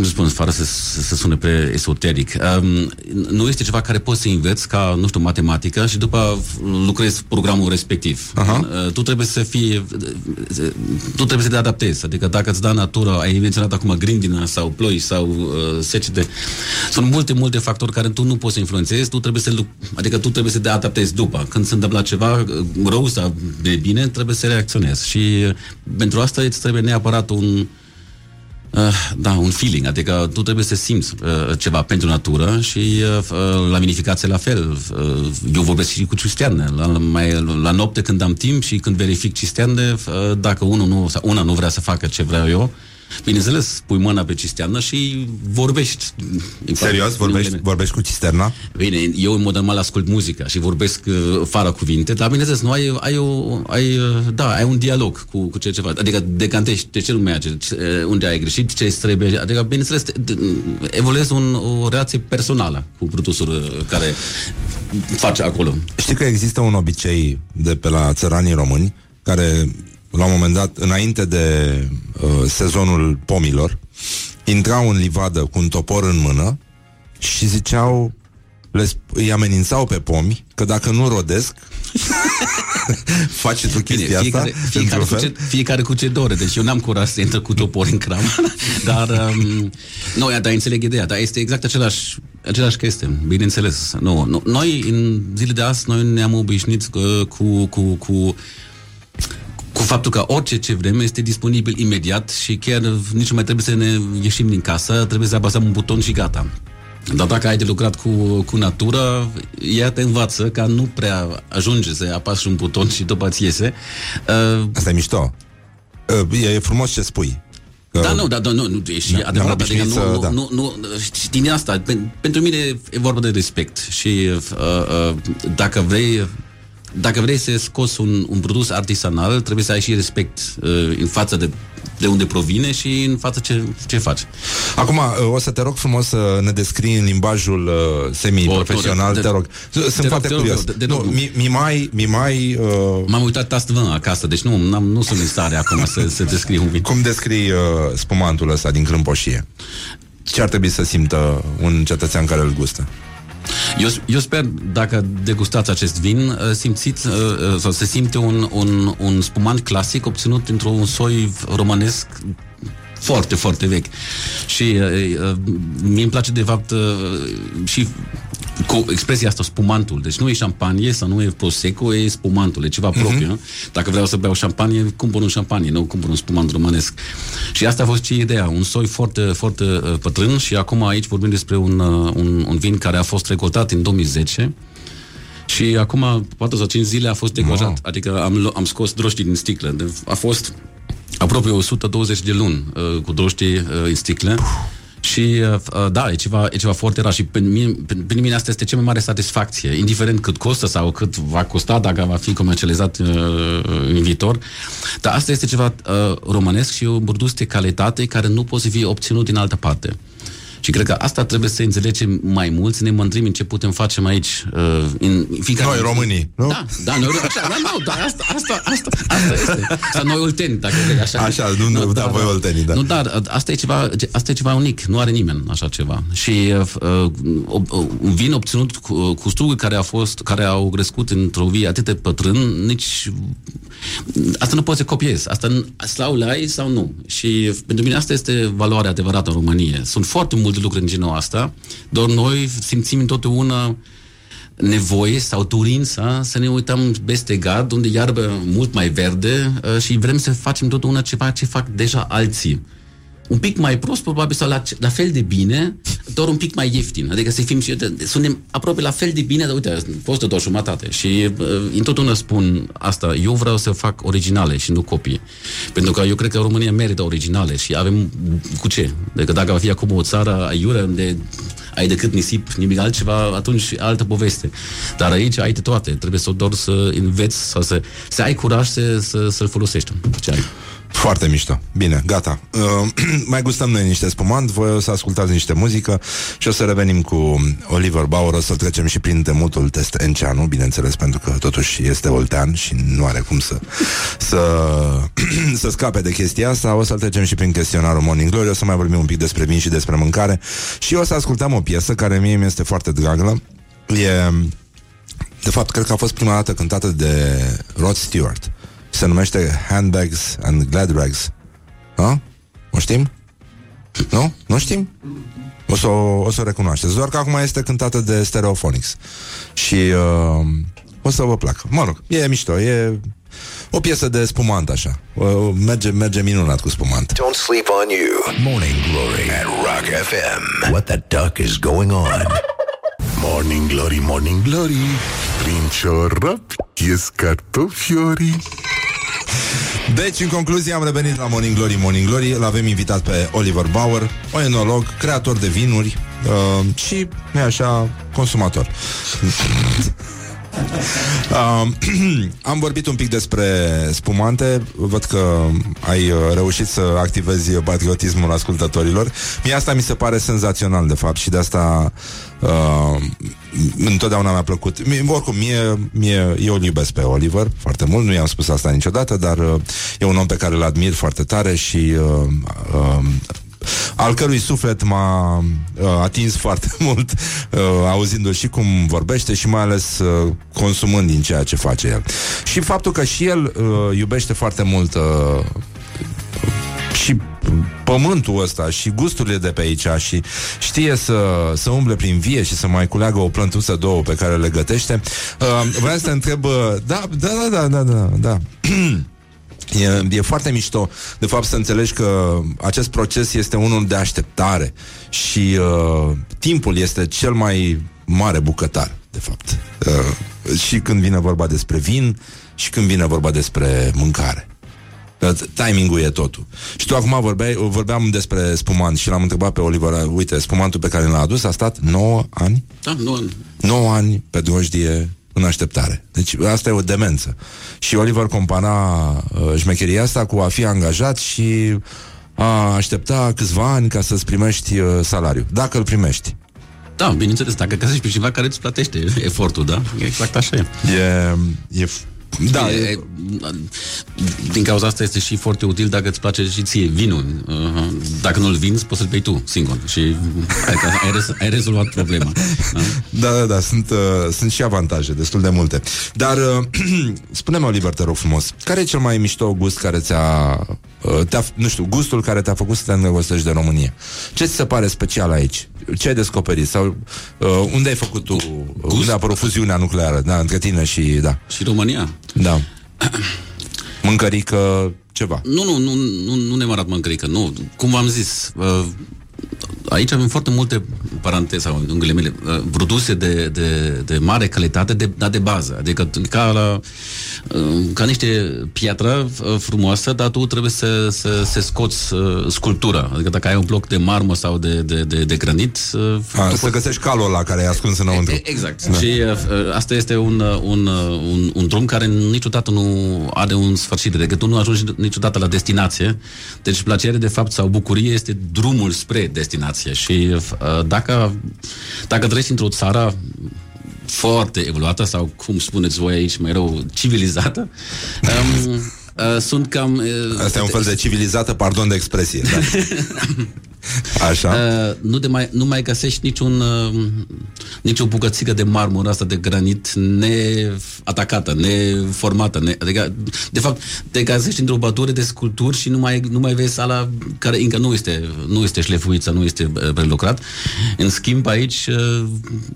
cum să spun, fără să, să, să sune pe esoteric, um, nu este ceva care poți să înveți ca, nu știu, matematică și după lucrezi programul respectiv. Uh, tu trebuie să fii, tu trebuie să te adaptezi. Adică dacă îți da natura, ai menționat acum grindina sau ploi sau uh, secete, sunt multe, multe factori care tu nu poți să influențezi, tu trebuie să, lu- adică tu trebuie să te adaptezi după. Când se întâmplă ceva uh, rău sau de bine, trebuie să reacționezi. Și uh, pentru asta îți trebuie neapărat un Uh, da, un feeling, adică tu trebuie să simți uh, ceva pentru natură și uh, la vinificație la fel. Uh, eu vorbesc și cu cistearne. La, mai, la noapte când am timp și când verific cistearne, uh, dacă unul nu, sau una nu vrea să facă ce vreau eu, bineînțeles, pui mâna pe cistearnă și vorbești. Serios? Vorbești, vorbești cu cisterna? Bine, eu în mod normal ascult muzica și vorbesc uh, fără cuvinte, dar bineînțeles, nu ai, ai, o, ai, uh, da, ai un dialog cu, cu ce ceva. Adică decantești de ce nu merge, ce, uh, unde ai greșit, ce îți trebuie. Adică, bineînțeles, te- te- evoluezi un, o relație personală cu produsul uh, care face acolo. Știi că există un obicei de pe la țăranii români care, la un moment dat, înainte de uh, sezonul pomilor, intrau în livadă cu un topor în mână și ziceau, le sp- îi amenințau pe pomi că dacă nu rodesc, faci tu chestia asta? fiecare, fiecare, într-un cu fel? ce, fiecare cu ce dore. Deci eu n-am curaj să intră cu topor în cram. dar, um, nu, ia, dar înțeleg ideea. Dar este exact același, același chestie. Bineînțeles. Nu, nu, noi, în zile de azi, noi ne-am obișnuit cu, cu, cu, cu cu faptul că orice ce vrem este disponibil imediat și chiar nici nu mai trebuie să ne ieșim din casă, trebuie să apăsăm un buton și gata. Dar dacă ai de lucrat cu, cu natură, ea te învață că nu prea ajunge să apasi un buton și după îți iese. Uh, Asta e mișto. Uh, e frumos ce spui. Că- da, nu, da, da, nu, nu, e și Da, da, adevărat, ne-am adică obișnuit nu, să- da. nu, nu, nu, și din asta, pen, pentru mine e vorba de respect și uh, uh, dacă vrei dacă vrei să scoți un, un produs artisanal, trebuie să ai și respect uh, în față de de unde provine și în față ce, ce faci. Acum, uh, o să te rog frumos să ne descrii în limbajul uh, semi-profesional, O, de- te rog. de- Sunt te foarte rog, te curios. rog, de- de- Nu, mi, mi mai, mi mai uh, M-am uitat tastvă acasă, deci nu, n-am, nu sunt în stare acum să, să descriu un vin. cum descrii uh, spumantul ăsta din Crâmpoșie? Ce ar trebui să simtă un cetățean care îl gustă? Eu, eu sper, dacă degustați acest vin, uh, simțiți, uh, uh, sau se simte un, un, un spumant clasic obținut dintr-un soi românesc foarte, foarte vechi. Și uh, uh, mie îmi place, de fapt, uh, și cu expresia asta, spumantul. Deci nu e șampanie sau nu e prosecco, e spumantul, e ceva propriu. nu? Dacă vreau să beau șampanie, cumpăr un șampanie, nu cumpăr un spumant românesc. Și asta a fost și ideea, un soi foarte, foarte uh, pătrân și acum aici vorbim despre un, uh, un, un vin care a fost recoltat în 2010 și acum 4 sau 5 zile a fost degojat. Wow. Adică am, lu- am scos droștii din sticlă. De- A fost aproape 120 de luni uh, cu droștii uh, în sticlă. Și uh, da, e ceva, e ceva foarte rar și pentru mine, pentru mine asta este cea mai mare satisfacție, indiferent cât costă sau cât va costa dacă va fi comercializat uh, în viitor. Dar asta este ceva uh, românesc și un produs de calitate care nu poate fi obținut din altă parte. Și cred că asta trebuie să înțelegem mai mult, să ne mândrim în ce putem face aici. Uh, în fiecare Noi, românii, nu? Da, da, noi, așa, da, nu, da, asta, asta, asta, asta este. Sau noi olteni, dacă vrei, așa. Așa, nu, nu, da, voi oltenii, da. Nu, dar asta e ceva, asta e ceva unic, nu are nimeni așa ceva. Și uh, uh, un vin obținut cu, cu struguri care a fost, care au crescut într-o vie atât de pătrân, nici asta nu poți să copiezi. Asta n- sau le ai sau nu. Și pentru mine asta este valoarea adevărată în România. Sunt foarte multe lucruri în genul asta, doar noi simțim întotdeauna nevoie sau dorința să ne uităm peste gard, unde iarbă mult mai verde uh, și vrem să facem totdeauna ceva ce fac deja alții. Un pic mai prost, probabil, sau la, la fel de bine, doar un pic mai ieftin. Adică să fim și... de- de- Suntem aproape la fel de bine, dar uite, costă doar jumătate. Și uh, întotdeauna spun asta, eu vreau să fac originale și nu copii. Pentru că eu cred că România merită originale și avem cu ce? Adică dacă va fi acum o țară aiurea unde ai decât nisip, nimic altceva, atunci e altă poveste. Dar aici ai de toate. Trebuie să doar să înveți sau să, să ai curaj să, să, să-l folosești. Ce ai. Foarte mișto. Bine, gata. Uh, mai gustăm noi niște spumant, voi o să ascultați niște muzică și o să revenim cu Oliver Bauer, o să trecem și prin temutul test Enceanu, bineînțeles, pentru că totuși este oltean și nu are cum să să, să scape de chestia asta. O să trecem și prin chestionarul Morning Glory, o să mai vorbim un pic despre vin și despre mâncare și o să ascultăm o piesă care mie mi este foarte dragă. E, de fapt, cred că a fost prima dată cântată de Rod Stewart. Se numește Handbags and Glad Rags. Ha? O știm? Nu? Nu știm? O să o, o, să o recunoașteți. Doar că acum este cântată de Stereophonics. Și uh, o să vă placă. Mă rog, e mișto, e o piesă de spumant așa. Uh, merge, merge minunat cu spumant. Don't sleep on you. Morning Glory at Rock FM. What the duck is going on? Morning Glory, Morning Glory Prin ciorapi ies cartofiorii Deci, în concluzie, am revenit la Morning Glory, Morning Glory. Îl avem invitat pe Oliver Bauer, o enolog, creator de vinuri uh, și, nu așa, consumator. Uh, am vorbit un pic despre spumante. Văd că ai uh, reușit să activezi patriotismul ascultătorilor. Mie asta mi se pare senzațional de fapt Și de asta uh, Întotdeauna mi-a plăcut. Mie, Oricum, mie, mie, eu îl iubesc pe Oliver Foarte mult, nu i-am spus asta niciodată Dar uh, e un om pe care îl admir foarte tare Și uh, uh, al cărui suflet m-a uh, atins foarte mult uh, auzindu-l și cum vorbește și mai ales uh, consumând din ceea ce face el. Și faptul că și el uh, iubește foarte mult uh, și pământul ăsta și gusturile de pe aici și știe să, să umble prin vie și să mai culeagă o plântuță două pe care le gătește. Uh, vreau să te întreb, uh, da, da, da, da, da, da, da. E, e foarte mișto, de fapt, să înțelegi că acest proces este unul de așteptare și uh, timpul este cel mai mare bucătar, de fapt. Uh, și când vine vorba despre vin și când vine vorba despre mâncare. Uh, Timingul e totul. Și tu acum vorbeai, vorbeam despre spumant și l-am întrebat pe Oliver, uite, spumantul pe care l-a adus a stat 9 ani? Da, nu, 9 ani pe drojdie în așteptare. Deci asta e o demență. Și Oliver compara uh, șmecheria asta cu a fi angajat și a aștepta câțiva ani ca să-ți primești uh, salariu. Dacă îl primești. Da, bineînțeles, dacă găsești pe cineva care îți plătește efortul, da? Exact așa e. E, e da, e, din cauza asta este și foarte util dacă îți place și ție vinul. Uh, Dacă nu-l vinzi, poți să-l bei tu singur și ai, ai, rez, ai rezolvat problema. Da? Da, da, da, sunt, uh, sunt și avantaje, destul de multe. Dar uh, spune-mă, Oliver, te rog frumos, care e cel mai mișto gust care ți-a, uh, te-a, nu știu, gustul care te-a făcut să te îndrăgostești de România? Ce ți se pare special aici? Ce ai descoperit? Sau uh, unde ai făcut tu, Gust? unde a apărut fuziunea nucleară, da, între tine și, da. Și România? Da. Mâncărică, ceva. Nu, nu, nu, nu, nu neapărat mâncărică, nu. Cum v-am zis, uh, aici avem foarte multe paranteze sau în ghilimele, uh, produse de, de, de mare calitate, de, dar de bază. Adică ca, la, uh, ca niște piatră uh, frumoasă, dar tu trebuie să, să, să scoți uh, sculptura. Adică dacă ai un bloc de marmă sau de, de, de, de granit... Uh, A, să poți... găsești calul ăla care e ascuns înăuntru. E, exact. Da. Și uh, asta este un, uh, un, uh, un, un drum care niciodată nu are un sfârșit. Adică tu nu ajungi niciodată la destinație. Deci plăcere, de fapt, sau bucurie este drumul spre destinație. Și uh, dacă, dacă trăiești într-o țară foarte evoluată sau, cum spuneți voi aici, mai rău, civilizată, um, uh, sunt cam... Uh, Asta e un fel de civilizată, pardon de expresie. Da. Așa. Uh, nu, de mai, nu mai găsești niciun, uh, nicio bucățică de marmură asta de granit neatacată, neformată. Ne, adică, de fapt, te găsești într-o bătură de sculpturi și nu mai, nu mai vezi sala care încă nu este, nu este șlefuiță, nu este uh, prelucrat. În schimb, aici uh,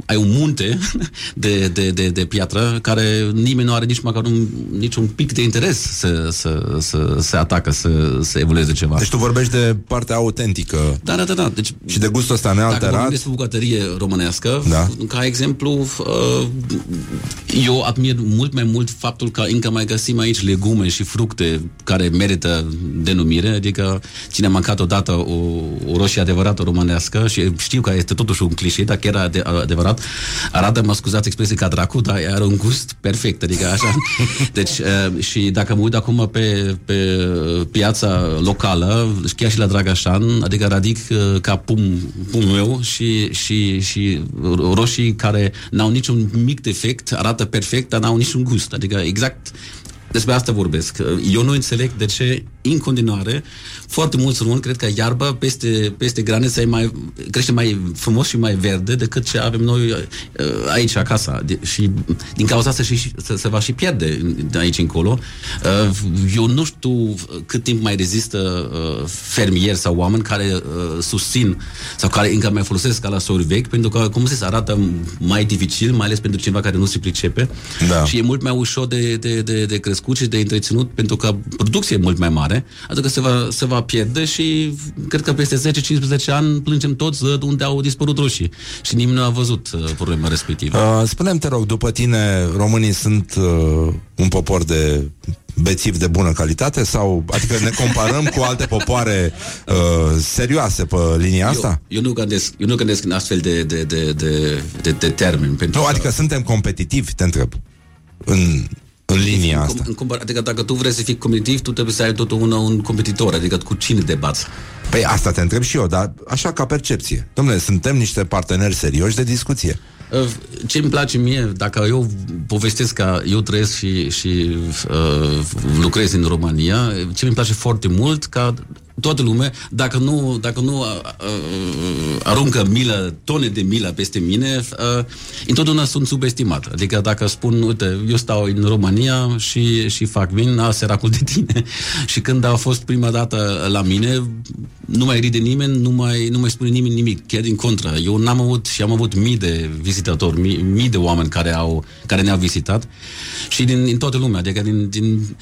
ai un munte de, de, de, de piatră care nimeni nu are nici măcar un, nici un pic de interes să, să, să, să atacă, să, să evolueze ceva. Deci tu vorbești de partea autentică Da, da, da, da. Deci, și de gustul ăsta dacă nealterat. vorbim despre bucătărie românească, Da. ca exemplu, uh, eu admir mult mai mult faptul că încă mai găsim aici legume și fructe care merită denumire, adică cine a mâncat odată o, o roșie adevărată românească și știu că este totuși un clișe, dar chiar ade- adevărat, arată, mă scuzați expresie ca dracu, dar are un gust perfect, adică așa. Deci, uh, și dacă mă uit acum pe, pe piața locală, chiar și la Dragașan, adică radic uh, ca pum, pumul meu și, și, și roșii care n-au niciun mic defect, arată perfect, dar n-au niciun gust. Adică exact despre asta vorbesc. Eu nu înțeleg de ce, în continuare, foarte mulți români cred că iarba peste, peste graniță e mai, crește mai frumos și mai verde decât ce avem noi uh, aici acasă. De, și din cauza asta și, se, se va și pierde de aici încolo. Uh, Eu nu știu cât timp mai rezistă uh, fermieri sau oameni care uh, susțin sau care încă mai folosesc ca la sori vechi, pentru că, cum se arată mai dificil, mai ales pentru cineva care nu se pricepe. Da. Și e mult mai ușor de, de, de, de crescut și de întreținut pentru că producția e mult mai mare, adică se va, se va pierde și cred că peste 10-15 ani plângem toți de unde au dispărut roșii și nimeni nu a văzut uh, problema respectivă. Uh, spune-mi, te rog, după tine, românii sunt uh, un popor de bețiv de bună calitate sau, adică ne comparăm cu alte popoare uh, serioase pe linia asta? Eu, eu, nu gândesc, eu nu gândesc în astfel de, de, de, de, de, de termeni. Pentru Nu, că- adică suntem competitivi, te întreb. În, în linia în, asta. în, compar- adică dacă tu vrei să fii competitiv, tu trebuie să ai totdeauna un competitor, adică cu cine debați. Păi asta te întreb și eu, dar așa ca percepție. Domnule, suntem niște parteneri serioși de discuție. Uh, Ce îmi place mie, dacă eu povestesc că eu trăiesc și, și uh, lucrez în România, ce mi place foarte mult, ca toată lumea, dacă nu, dacă nu uh, uh, aruncă milă, tone de milă peste mine, uh, întotdeauna sunt subestimat. Adică dacă spun, uite, eu stau în România și, și fac vin, a, săracul de tine. și când a fost prima dată la mine, nu mai ride nimeni, nu mai, nu mai spune nimeni nimic, chiar din contră. Eu n-am avut și am avut mii de vizitatori, mii, mii de oameni care, au, care ne-au vizitat și din, din toată lumea, adică din, din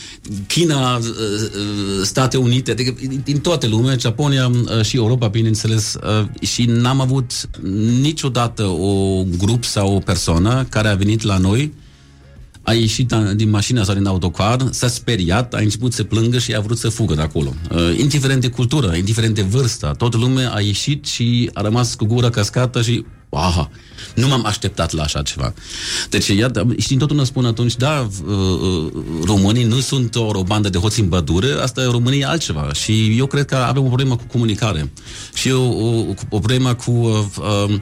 China, uh, uh, State Unite, adică din, din toată lumea, Japonia uh, și Europa, bineînțeles, uh, și n-am avut niciodată o grup sau o persoană care a venit la noi a ieșit a- din mașină sau din autocar, s-a speriat, a început să plângă și a vrut să fugă de acolo. Uh, indiferent de cultură, indiferent de vârstă, toată lumea a ieșit și a rămas cu gura cascată și aha. Nu m-am așteptat la așa ceva. Deci, iată, și întotdeauna spun atunci, da, uh, uh, românii nu sunt o, o bandă de hoți în bădură, asta România e altceva. Și eu cred că avem o problemă cu comunicare. Și o, o, o problemă cu... Uh, uh,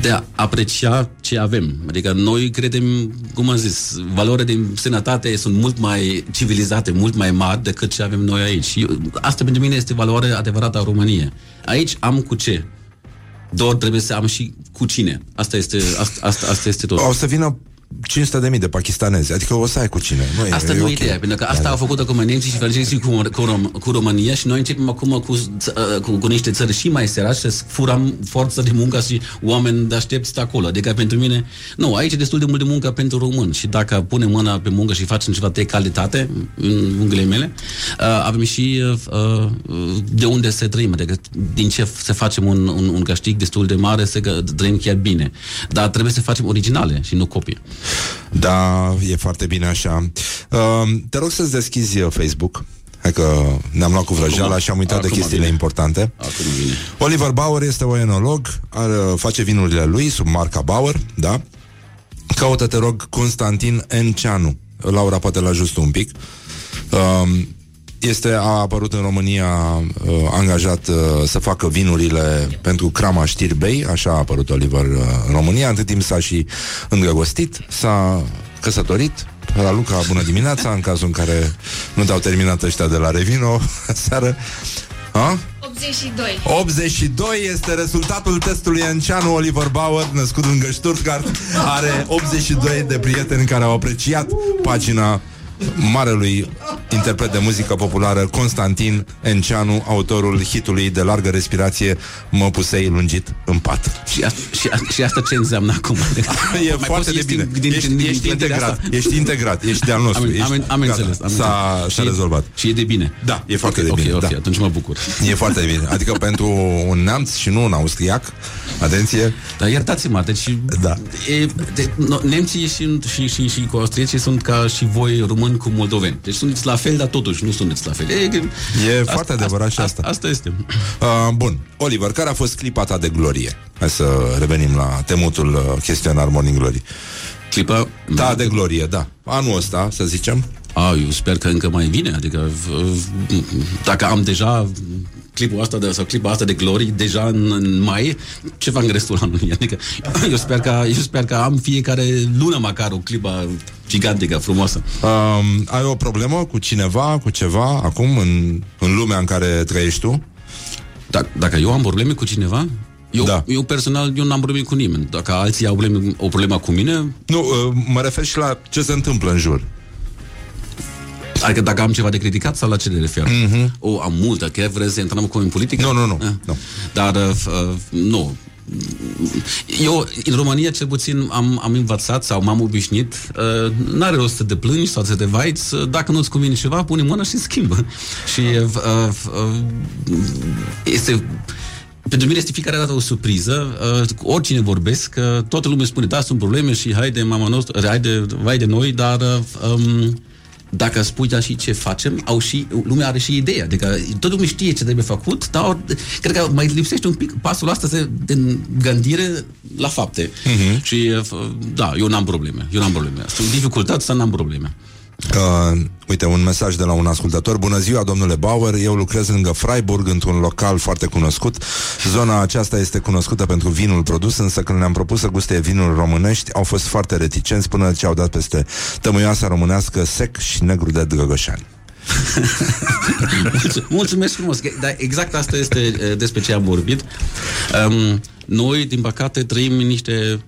de a aprecia ce avem. Adică noi credem, cum am zis, valorile de sănătate sunt mult mai civilizate, mult mai mari decât ce avem noi aici. Și asta pentru mine este valoare adevărată a României. Aici am cu ce. Doar trebuie să am și cu cine. Asta este, asta, asta, asta este tot. O să vină 500 de mii de pakistanezi, adică o să ai cu cine. Nu e, Asta e nu e ok. ideea, pentru că asta Da, au da. făcut acum nemții și francezii cu, cu, Rom- cu România și noi începem acum cu, uh, cu, cu niște țări și mai săraci să furăm forță de muncă și oameni de aștepți acolo. Adică pentru mine, nu, aici e destul de mult de muncă pentru român și dacă punem mâna pe muncă și facem ceva de calitate, în unghiile mele, uh, avem și uh, uh, de unde să trăim, adică din ce să facem un, un, un câștig destul de mare să că trăim chiar bine. Dar trebuie să facem originale și nu copii. Da, e foarte bine așa. Uh, te rog să-ți deschizi uh, Facebook. Hai că ne-am luat cu vrăjeala Acum- și am uitat de acum chestiile vine. importante. Acum vine. Oliver Bauer este o enolog, are, face vinurile lui sub marca Bauer, da? Caută, te rog, Constantin Enceanu. Laura poate l-a just un pic. Um, este, a apărut în România uh, angajat uh, să facă vinurile pentru crama Știrbei, așa a apărut Oliver uh, în România, între timp s-a și îndrăgostit, s-a căsătorit, la Luca, bună dimineața, în cazul în care nu te-au terminat ăștia de la Revino seară. A? 82. 82 este rezultatul testului Enceanu Oliver Bauer, născut lângă Stuttgart. Are 82 de prieteni care au apreciat pagina marelui interpret de muzică populară Constantin Enceanu, autorul hitului de largă respirație Mă pusei lungit în pat. Și, asta, și, asta, și asta ce înseamnă acum? E Mai foarte poți să de ieși bine. din- din- ești, din- din ești clădirea integrat, asta? ești integrat, ești de-al nostru. Am, ești, am, am gata, înțeles. Am S-a, înțeles. s-a Și- rezolvat. Și e de bine. Da, e foarte Ok, de bine. Ok, ok, da. atunci mă bucur. E foarte bine. Adică pentru un neamț și nu un austriac, atenție. Dar iertați-mă, deci da. e, de, no, nemții și, și, și, și cu austriecii sunt ca și voi români cu moldoveni. Deci sunteți la fel, dar totuși nu sunteți la fel. E, E foarte adevărat și asta. Asta este. Uh, bun. Oliver, care a fost clipa ta de glorie? Hai să revenim la temutul uh, chestionar Morning Glory. Clipa? Da, de glorie, da. Anul ăsta, să zicem. A, eu sper că încă mai vine. Adică v- dacă am deja clipul asta de, sau clipa asta de glorii deja în, în mai, ce fac în restul anului? Adică eu sper că, eu sper că am fiecare lună măcar o clipă gigantică, frumoasă. Um, ai o problemă cu cineva, cu ceva, acum, în, în lumea în care trăiești tu? Da, dacă eu am probleme cu cineva, eu, da. eu personal, eu n-am probleme cu nimeni. Dacă alții au probleme, o problemă cu mine... Nu, uh, mă refer și la ce se întâmplă în jur. Adică dacă am ceva de criticat sau la ce te referi? Mm-hmm. O, am multă, chiar vreți să intrăm cu în politică? Nu, nu, nu. Ah. nu. Dar, uh, uh, nu. Eu, în România, cel puțin, am, am învățat sau m-am obișnuit uh, N-are rost să te plângi sau să te vaiți uh, Dacă nu-ți convine ceva, pune mâna și schimbă Și uh, uh, este pentru mine este fiecare dată o surpriză. Uh, cu oricine vorbesc, uh, toată lumea spune, da, sunt probleme și haide, mama noastră, haide, vai de noi, dar uh, um, dacă spui da și ce facem, au și, lumea are și ideea. Adică toată lumea știe ce trebuie făcut, dar cred că mai lipsește un pic pasul ăsta de, de gândire la fapte. Uh-huh. Și uh, da, eu n-am probleme. Eu n-am probleme. Sunt dificultăți, să n-am probleme. Uh, uite, un mesaj de la un ascultător Bună ziua, domnule Bauer Eu lucrez lângă Freiburg, într-un local foarte cunoscut Zona aceasta este cunoscută pentru vinul produs Însă când ne-am propus să guste vinuri românești Au fost foarte reticenți până ce au dat peste Tămâioasa românească sec și negru de drăgășani Mulțumesc frumos. Dar exact asta este eh, despre ce am vorbit. Um, noi, din păcate, trăim în niște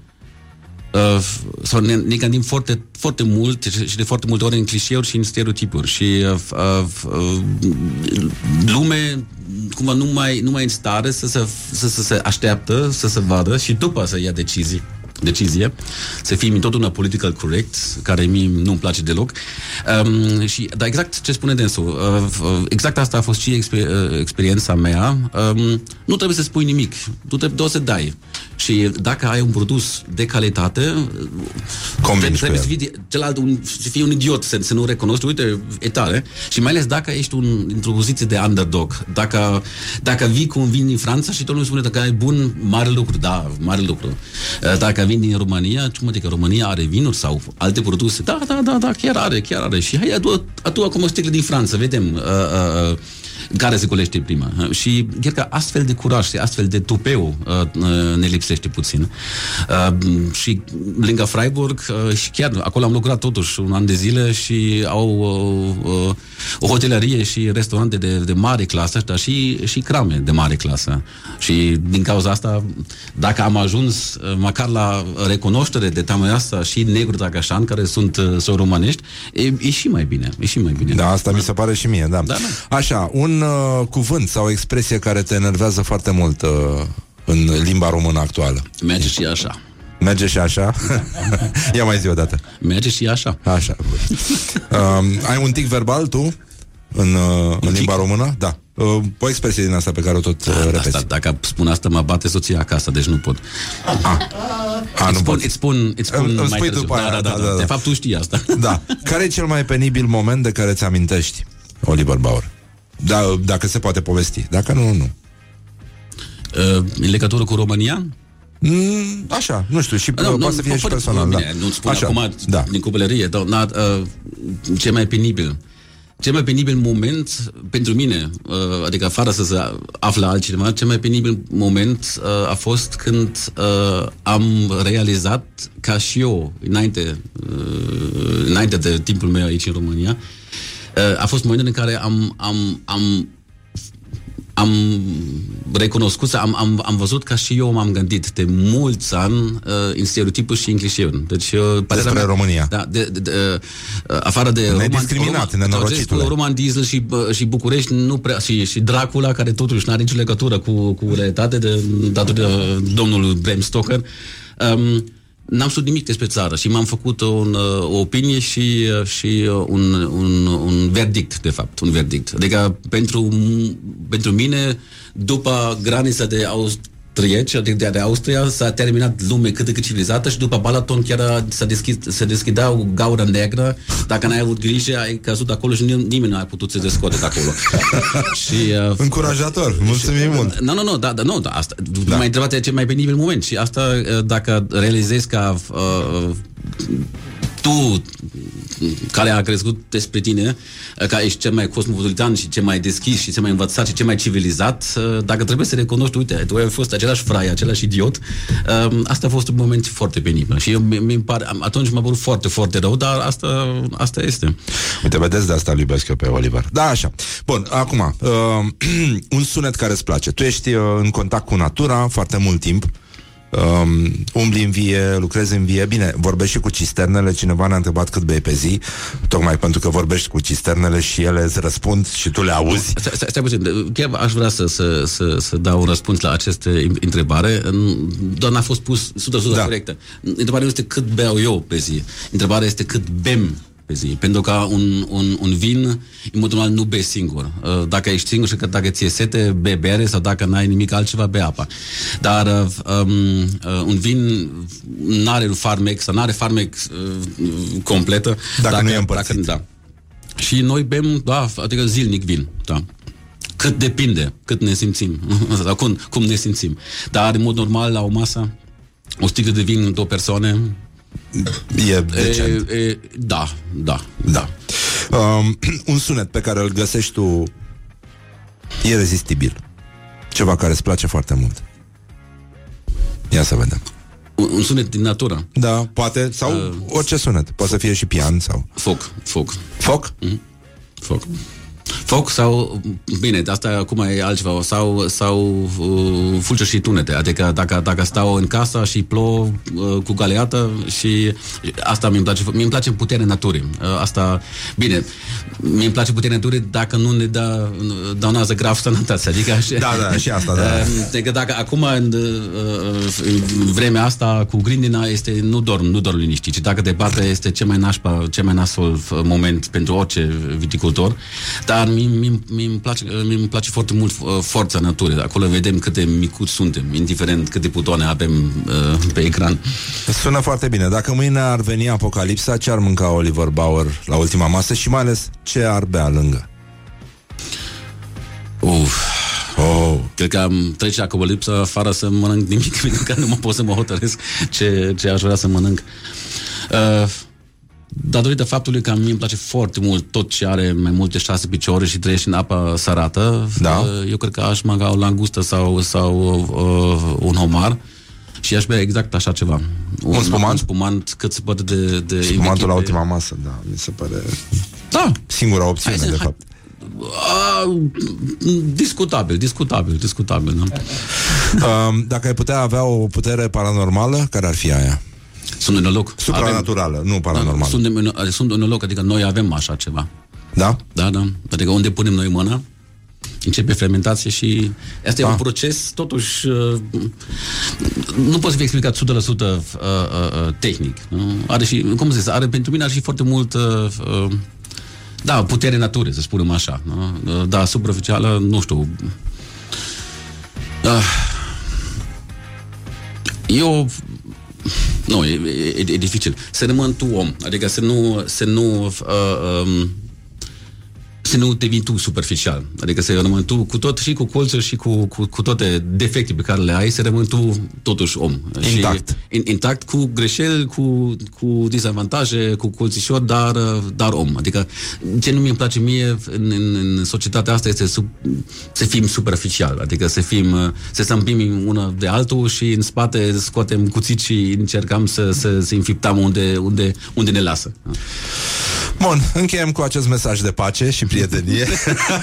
Uh, sau ne, ne gândim foarte, foarte mult și de foarte multe ori în clișeuri și în stereotipuri și uh, uh, lume cumva nu mai, nu mai în stare să se, să, să se așteaptă, să se vadă și după să ia decizii decizie, să fim întotdeauna political correct, care mie nu-mi place deloc. Um, și, dar exact ce spune dânsul, uh, exact asta a fost și exper- uh, experiența mea. Um, nu trebuie să spui nimic, tu trebuie doar să dai. Și dacă ai un produs de calitate, Convingi trebuie cu să fii celălalt un, să fii un idiot, să, să nu recunoști, uite, e tare. Și mai ales dacă ești un, într-o poziție de underdog, dacă, dacă vii cu un vin din Franța și tot lumea spune dacă e bun, mare lucru, da, mare lucru. Uh, Dacă vin din România, ce mă zic, că România are vinuri sau alte produse, da, da, da, da, chiar are, chiar are. Și hai, adu, adu acum o sticlă din Franța, vedem. Uh, uh, uh, care se culește prima. Uh, Și cred că astfel de curaj și astfel de tupeu uh, uh, ne lipsește puțin. Uh, și lângă Freiburg, uh, și chiar acolo am lucrat totuși un an de zile și au uh, uh, o hotelărie și restaurante de, de mare clasă, dar și, și crame de mare clasă. Și din cauza asta, dacă am ajuns uh, măcar la recunoaștere de teama asta și negru Tagașan, care sunt, uh, sunt românești, e, e și mai bine. E și mai bine. Da, asta mi se pare și mie, da. Da, Așa, un uh, cuvânt sau o expresie care te enervează foarte mult uh, în limba română actuală. Merge și așa. Merge și așa? Ia mai zi o dată. Merge și așa. Așa. um, ai un tic verbal tu? În, uh, în limba română? Da. Uh, o expresie din asta pe care o tot uh, repeți. Asta, dacă spun asta, mă bate soția acasă, deci nu pot. A, îți, nu spun, poți. îți spun, îți spun Îmi- îmi mai spui târziu. după aia, da, da, da, da, da, da. da. De fapt, tu știi asta. Da. Care e cel mai penibil moment de care ți amintești, Oliver Bauer? Da, dacă se poate povesti. Dacă nu, nu. Uh, în legătură cu România? Mm, așa, nu știu, și Nu, poate nu, să fie nu, și poate- personal. Bine, da. nu-ți spun Așa, acum da. din copilărie, dar na, uh, ce mai penibil. Cel mai penibil moment pentru mine, uh, adică fără să se află altcineva, cel mai penibil moment uh, a fost când uh, am realizat ca și eu, înainte, uh, înainte de timpul meu aici în România, uh, a fost momentul în care am, am, am am recunoscut, am, am, am văzut ca și eu m-am gândit de mulți ani uh, în stereotipuri și în clișeuri. Deci, uh, părerea Despre mea- România. Da, de, de, de, uh, afară de Nediscriminat, nenorocitule. Roman, Roman Diesel și, bă, și București nu prea, și, și Dracula, care totuși nu are nicio legătură cu, cu realitate de, datorită domnului Bram Stoker. Um, N-am știut nimic despre țară și m-am făcut un, uh, o opinie și, uh, și uh, un, un, un verdict, de fapt, un verdict. Adică pentru, pentru mine, după granița de austrieci, adică de, de Austria, s-a terminat lume cât de cât civilizată și după Balaton chiar s-a deschis, se deschidea o gaură neagră. Dacă n-ai avut grijă, ai căzut acolo și nim- nimeni nu a putut să te scoate de acolo. și, uh, Încurajator, mulțumim mult. nu, nu, nu, da, da, nu, da, asta, da. m-ai întrebat de ce mai penibil moment și asta, uh, dacă realizezi că uh, tu care a crescut despre tine, uh, că ești cel mai cosmopolitan și cel mai deschis și cel mai învățat și cel mai civilizat, uh, dacă trebuie să recunoști, uite, tu ai fost același frai, același idiot, uh, asta a fost un moment foarte penibil și eu, mi, mi pare, am- atunci m-a părut foarte, foarte rău, dar asta, asta este. Uite, vedeți, de asta îl iubesc eu pe Oliver. Da, așa. Bun, acum, uh, un sunet care îți place. Tu ești uh, în contact cu natura foarte mult timp. Um, umbli în vie, lucrezi în vie. Bine, vorbești și cu cisternele. Cineva ne-a întrebat cât bei pe zi Tocmai pentru că vorbești cu cisternele Și ele îți răspund și tu le auzi. Stai, stai, stai puțin, chiar aș vrea să, să, să, să dau un răspuns la această întrebare, doar n-a fost pus 100% da. corectă. Întrebarea nu este cât beau eu pe zi, întrebarea este cât bem pe zi. Pentru că un, un, un vin, în mod normal, nu bei singur. Uh, Dacă ești singur și că dacă ți-e sete, bei bere sau dacă n-ai nimic altceva, bei apa. Dar uh, um, uh, un vin n-are un farmec sau n-are farmec uh, completă. Dacă nu e împărțit. Dacă, da. Și noi bem, da, adică zilnic vin, da. Cât depinde, cât ne simțim, sau cum, cum ne simțim. Dar, în mod normal, la o masă, o sticlă de vin, două persoane... E decent. E, e, da, da, da. Um, un sunet pe care îl găsești tu irezistibil. Ceva care îți place foarte mult. Ia să vedem. Un, un sunet din natură. Da, poate, sau uh, orice sunet. Poate să fie și pian sau... Foc, foc. Foc? Mm-hmm. Foc. Foc sau, bine, asta acum e altceva, sau, sau uh, fulger și tunete, adică dacă, dacă stau în casa și plouă uh, cu galeată și asta mi-mi place, mi-mi place puterea naturii. Uh, asta, bine, mi-mi place puterea naturii dacă nu ne dă, dăunează grav sănătate, adică și, Da, da, și asta, da. Uh, adică dacă acum în, uh, în vremea asta cu grindina este, nu dorm, nu dorm liniștit, ci dacă departe este cel mai nașpa, cel mai nasol moment pentru orice viticultor, dar mi mie, mie, mie îmi, place, mie îmi place foarte mult uh, forța naturii. Acolo vedem cât de micuți suntem, indiferent câte butoane avem uh, pe ecran. Sună foarte bine. Dacă mâine ar veni apocalipsa, ce ar mânca Oliver Bauer la ultima masă și mai ales ce ar bea lângă? Uf. Oh. Cred că am trece apocalipsa fără să mănânc nimic, pentru că nu mă pot să mă hotărăsc ce, ce aș vrea să mănânc. Uh, datorită faptului că mie îmi place foarte mult tot ce are mai multe șase picioare și trăiește în apă sărată, Da. uh, eu cred că aș mânca o langustă sau, sau uh, un homar și aș bea exact așa ceva. Un, spumant? Un spumant cât se poate de... de Spumantul la de- ultima masă, da, mi se pare Da. singura opțiune, Hai să- de hai- fapt. Uh, discutabil, discutabil, discutabil, da? Um, dacă ai putea avea o putere paranormală, care ar fi aia? Sunt în loc. Supranaturală, nu paranormală. Suntem în, sunt în loc, adică noi avem așa ceva. Da? Da, da. Adică unde punem noi mâna, începe fermentație și asta e Ah. un proces totuși uh, nu poate fi explicat 100% uh, uh, uh, tehnic. Nu? Are și, cum să zic, are, pentru mine are și foarte mult uh, uh, da, putere naturii, să spunem așa. Nu? Uh, Da, superficială, nu știu. Uh, eu nu, e, e, e dificil. Să rămân tu om, adică să nu, să nu uh, um, să nu devii tu superficial. Adică să rămâi tu cu tot și cu colțuri și cu, cu, cu toate defecte pe care le ai, să rămâi tu totuși om. Intact. Și, in, intact, cu greșeli, cu, cu dezavantaje, cu colțișori, dar, uh, dar om. Adică ce nu mi-e place mie în, în, în societatea asta este sub, să fim superficial. Adică să fim, uh, să stâmpim una de altul și în spate scoatem cuțit și încercăm să, să, să înfiptăm unde, unde, unde ne lasă. Bun, încheiem cu acest mesaj de pace și prietenie.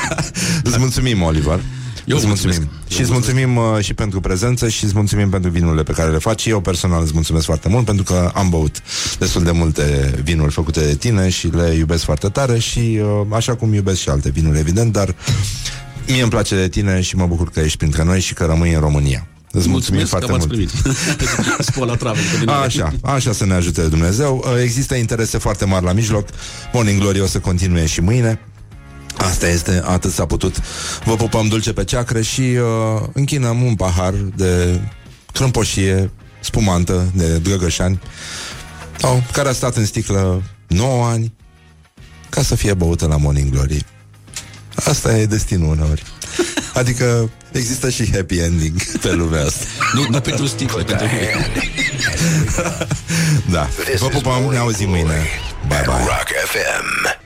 îți mulțumim, Oliver. Eu îți mulțumesc. mulțumim. Și îți mulțumim uh, și pentru prezență și îți mulțumim pentru vinurile pe care le faci. Eu personal îți mulțumesc foarte mult pentru că am băut destul de multe vinuri făcute de tine și le iubesc foarte tare și uh, așa cum iubesc și alte vinuri, evident, dar mie îmi place de tine și mă bucur că ești printre noi și că rămâi în România. Îți mulțumim Mulțumesc că foarte m-ați mult. primit. Spola travel. Așa, așa să ne ajute Dumnezeu. Uh, Există interese foarte mari la mijloc. Morning Glory o să continue și mâine. Asta este, atât s-a putut. Vă pupăm dulce pe ceacră și uh, închinăm un pahar de crâmpoșie spumantă de Drăgășani, sau, care a stat în sticlă 9 ani ca să fie băută la Morning Glory. Asta e destinul uneori. Adică există și happy ending pe lumea asta. Nu, nu pentru sticle, pentru Da. Vă pupăm, ne auzim mâine. Bye bye. Rock FM.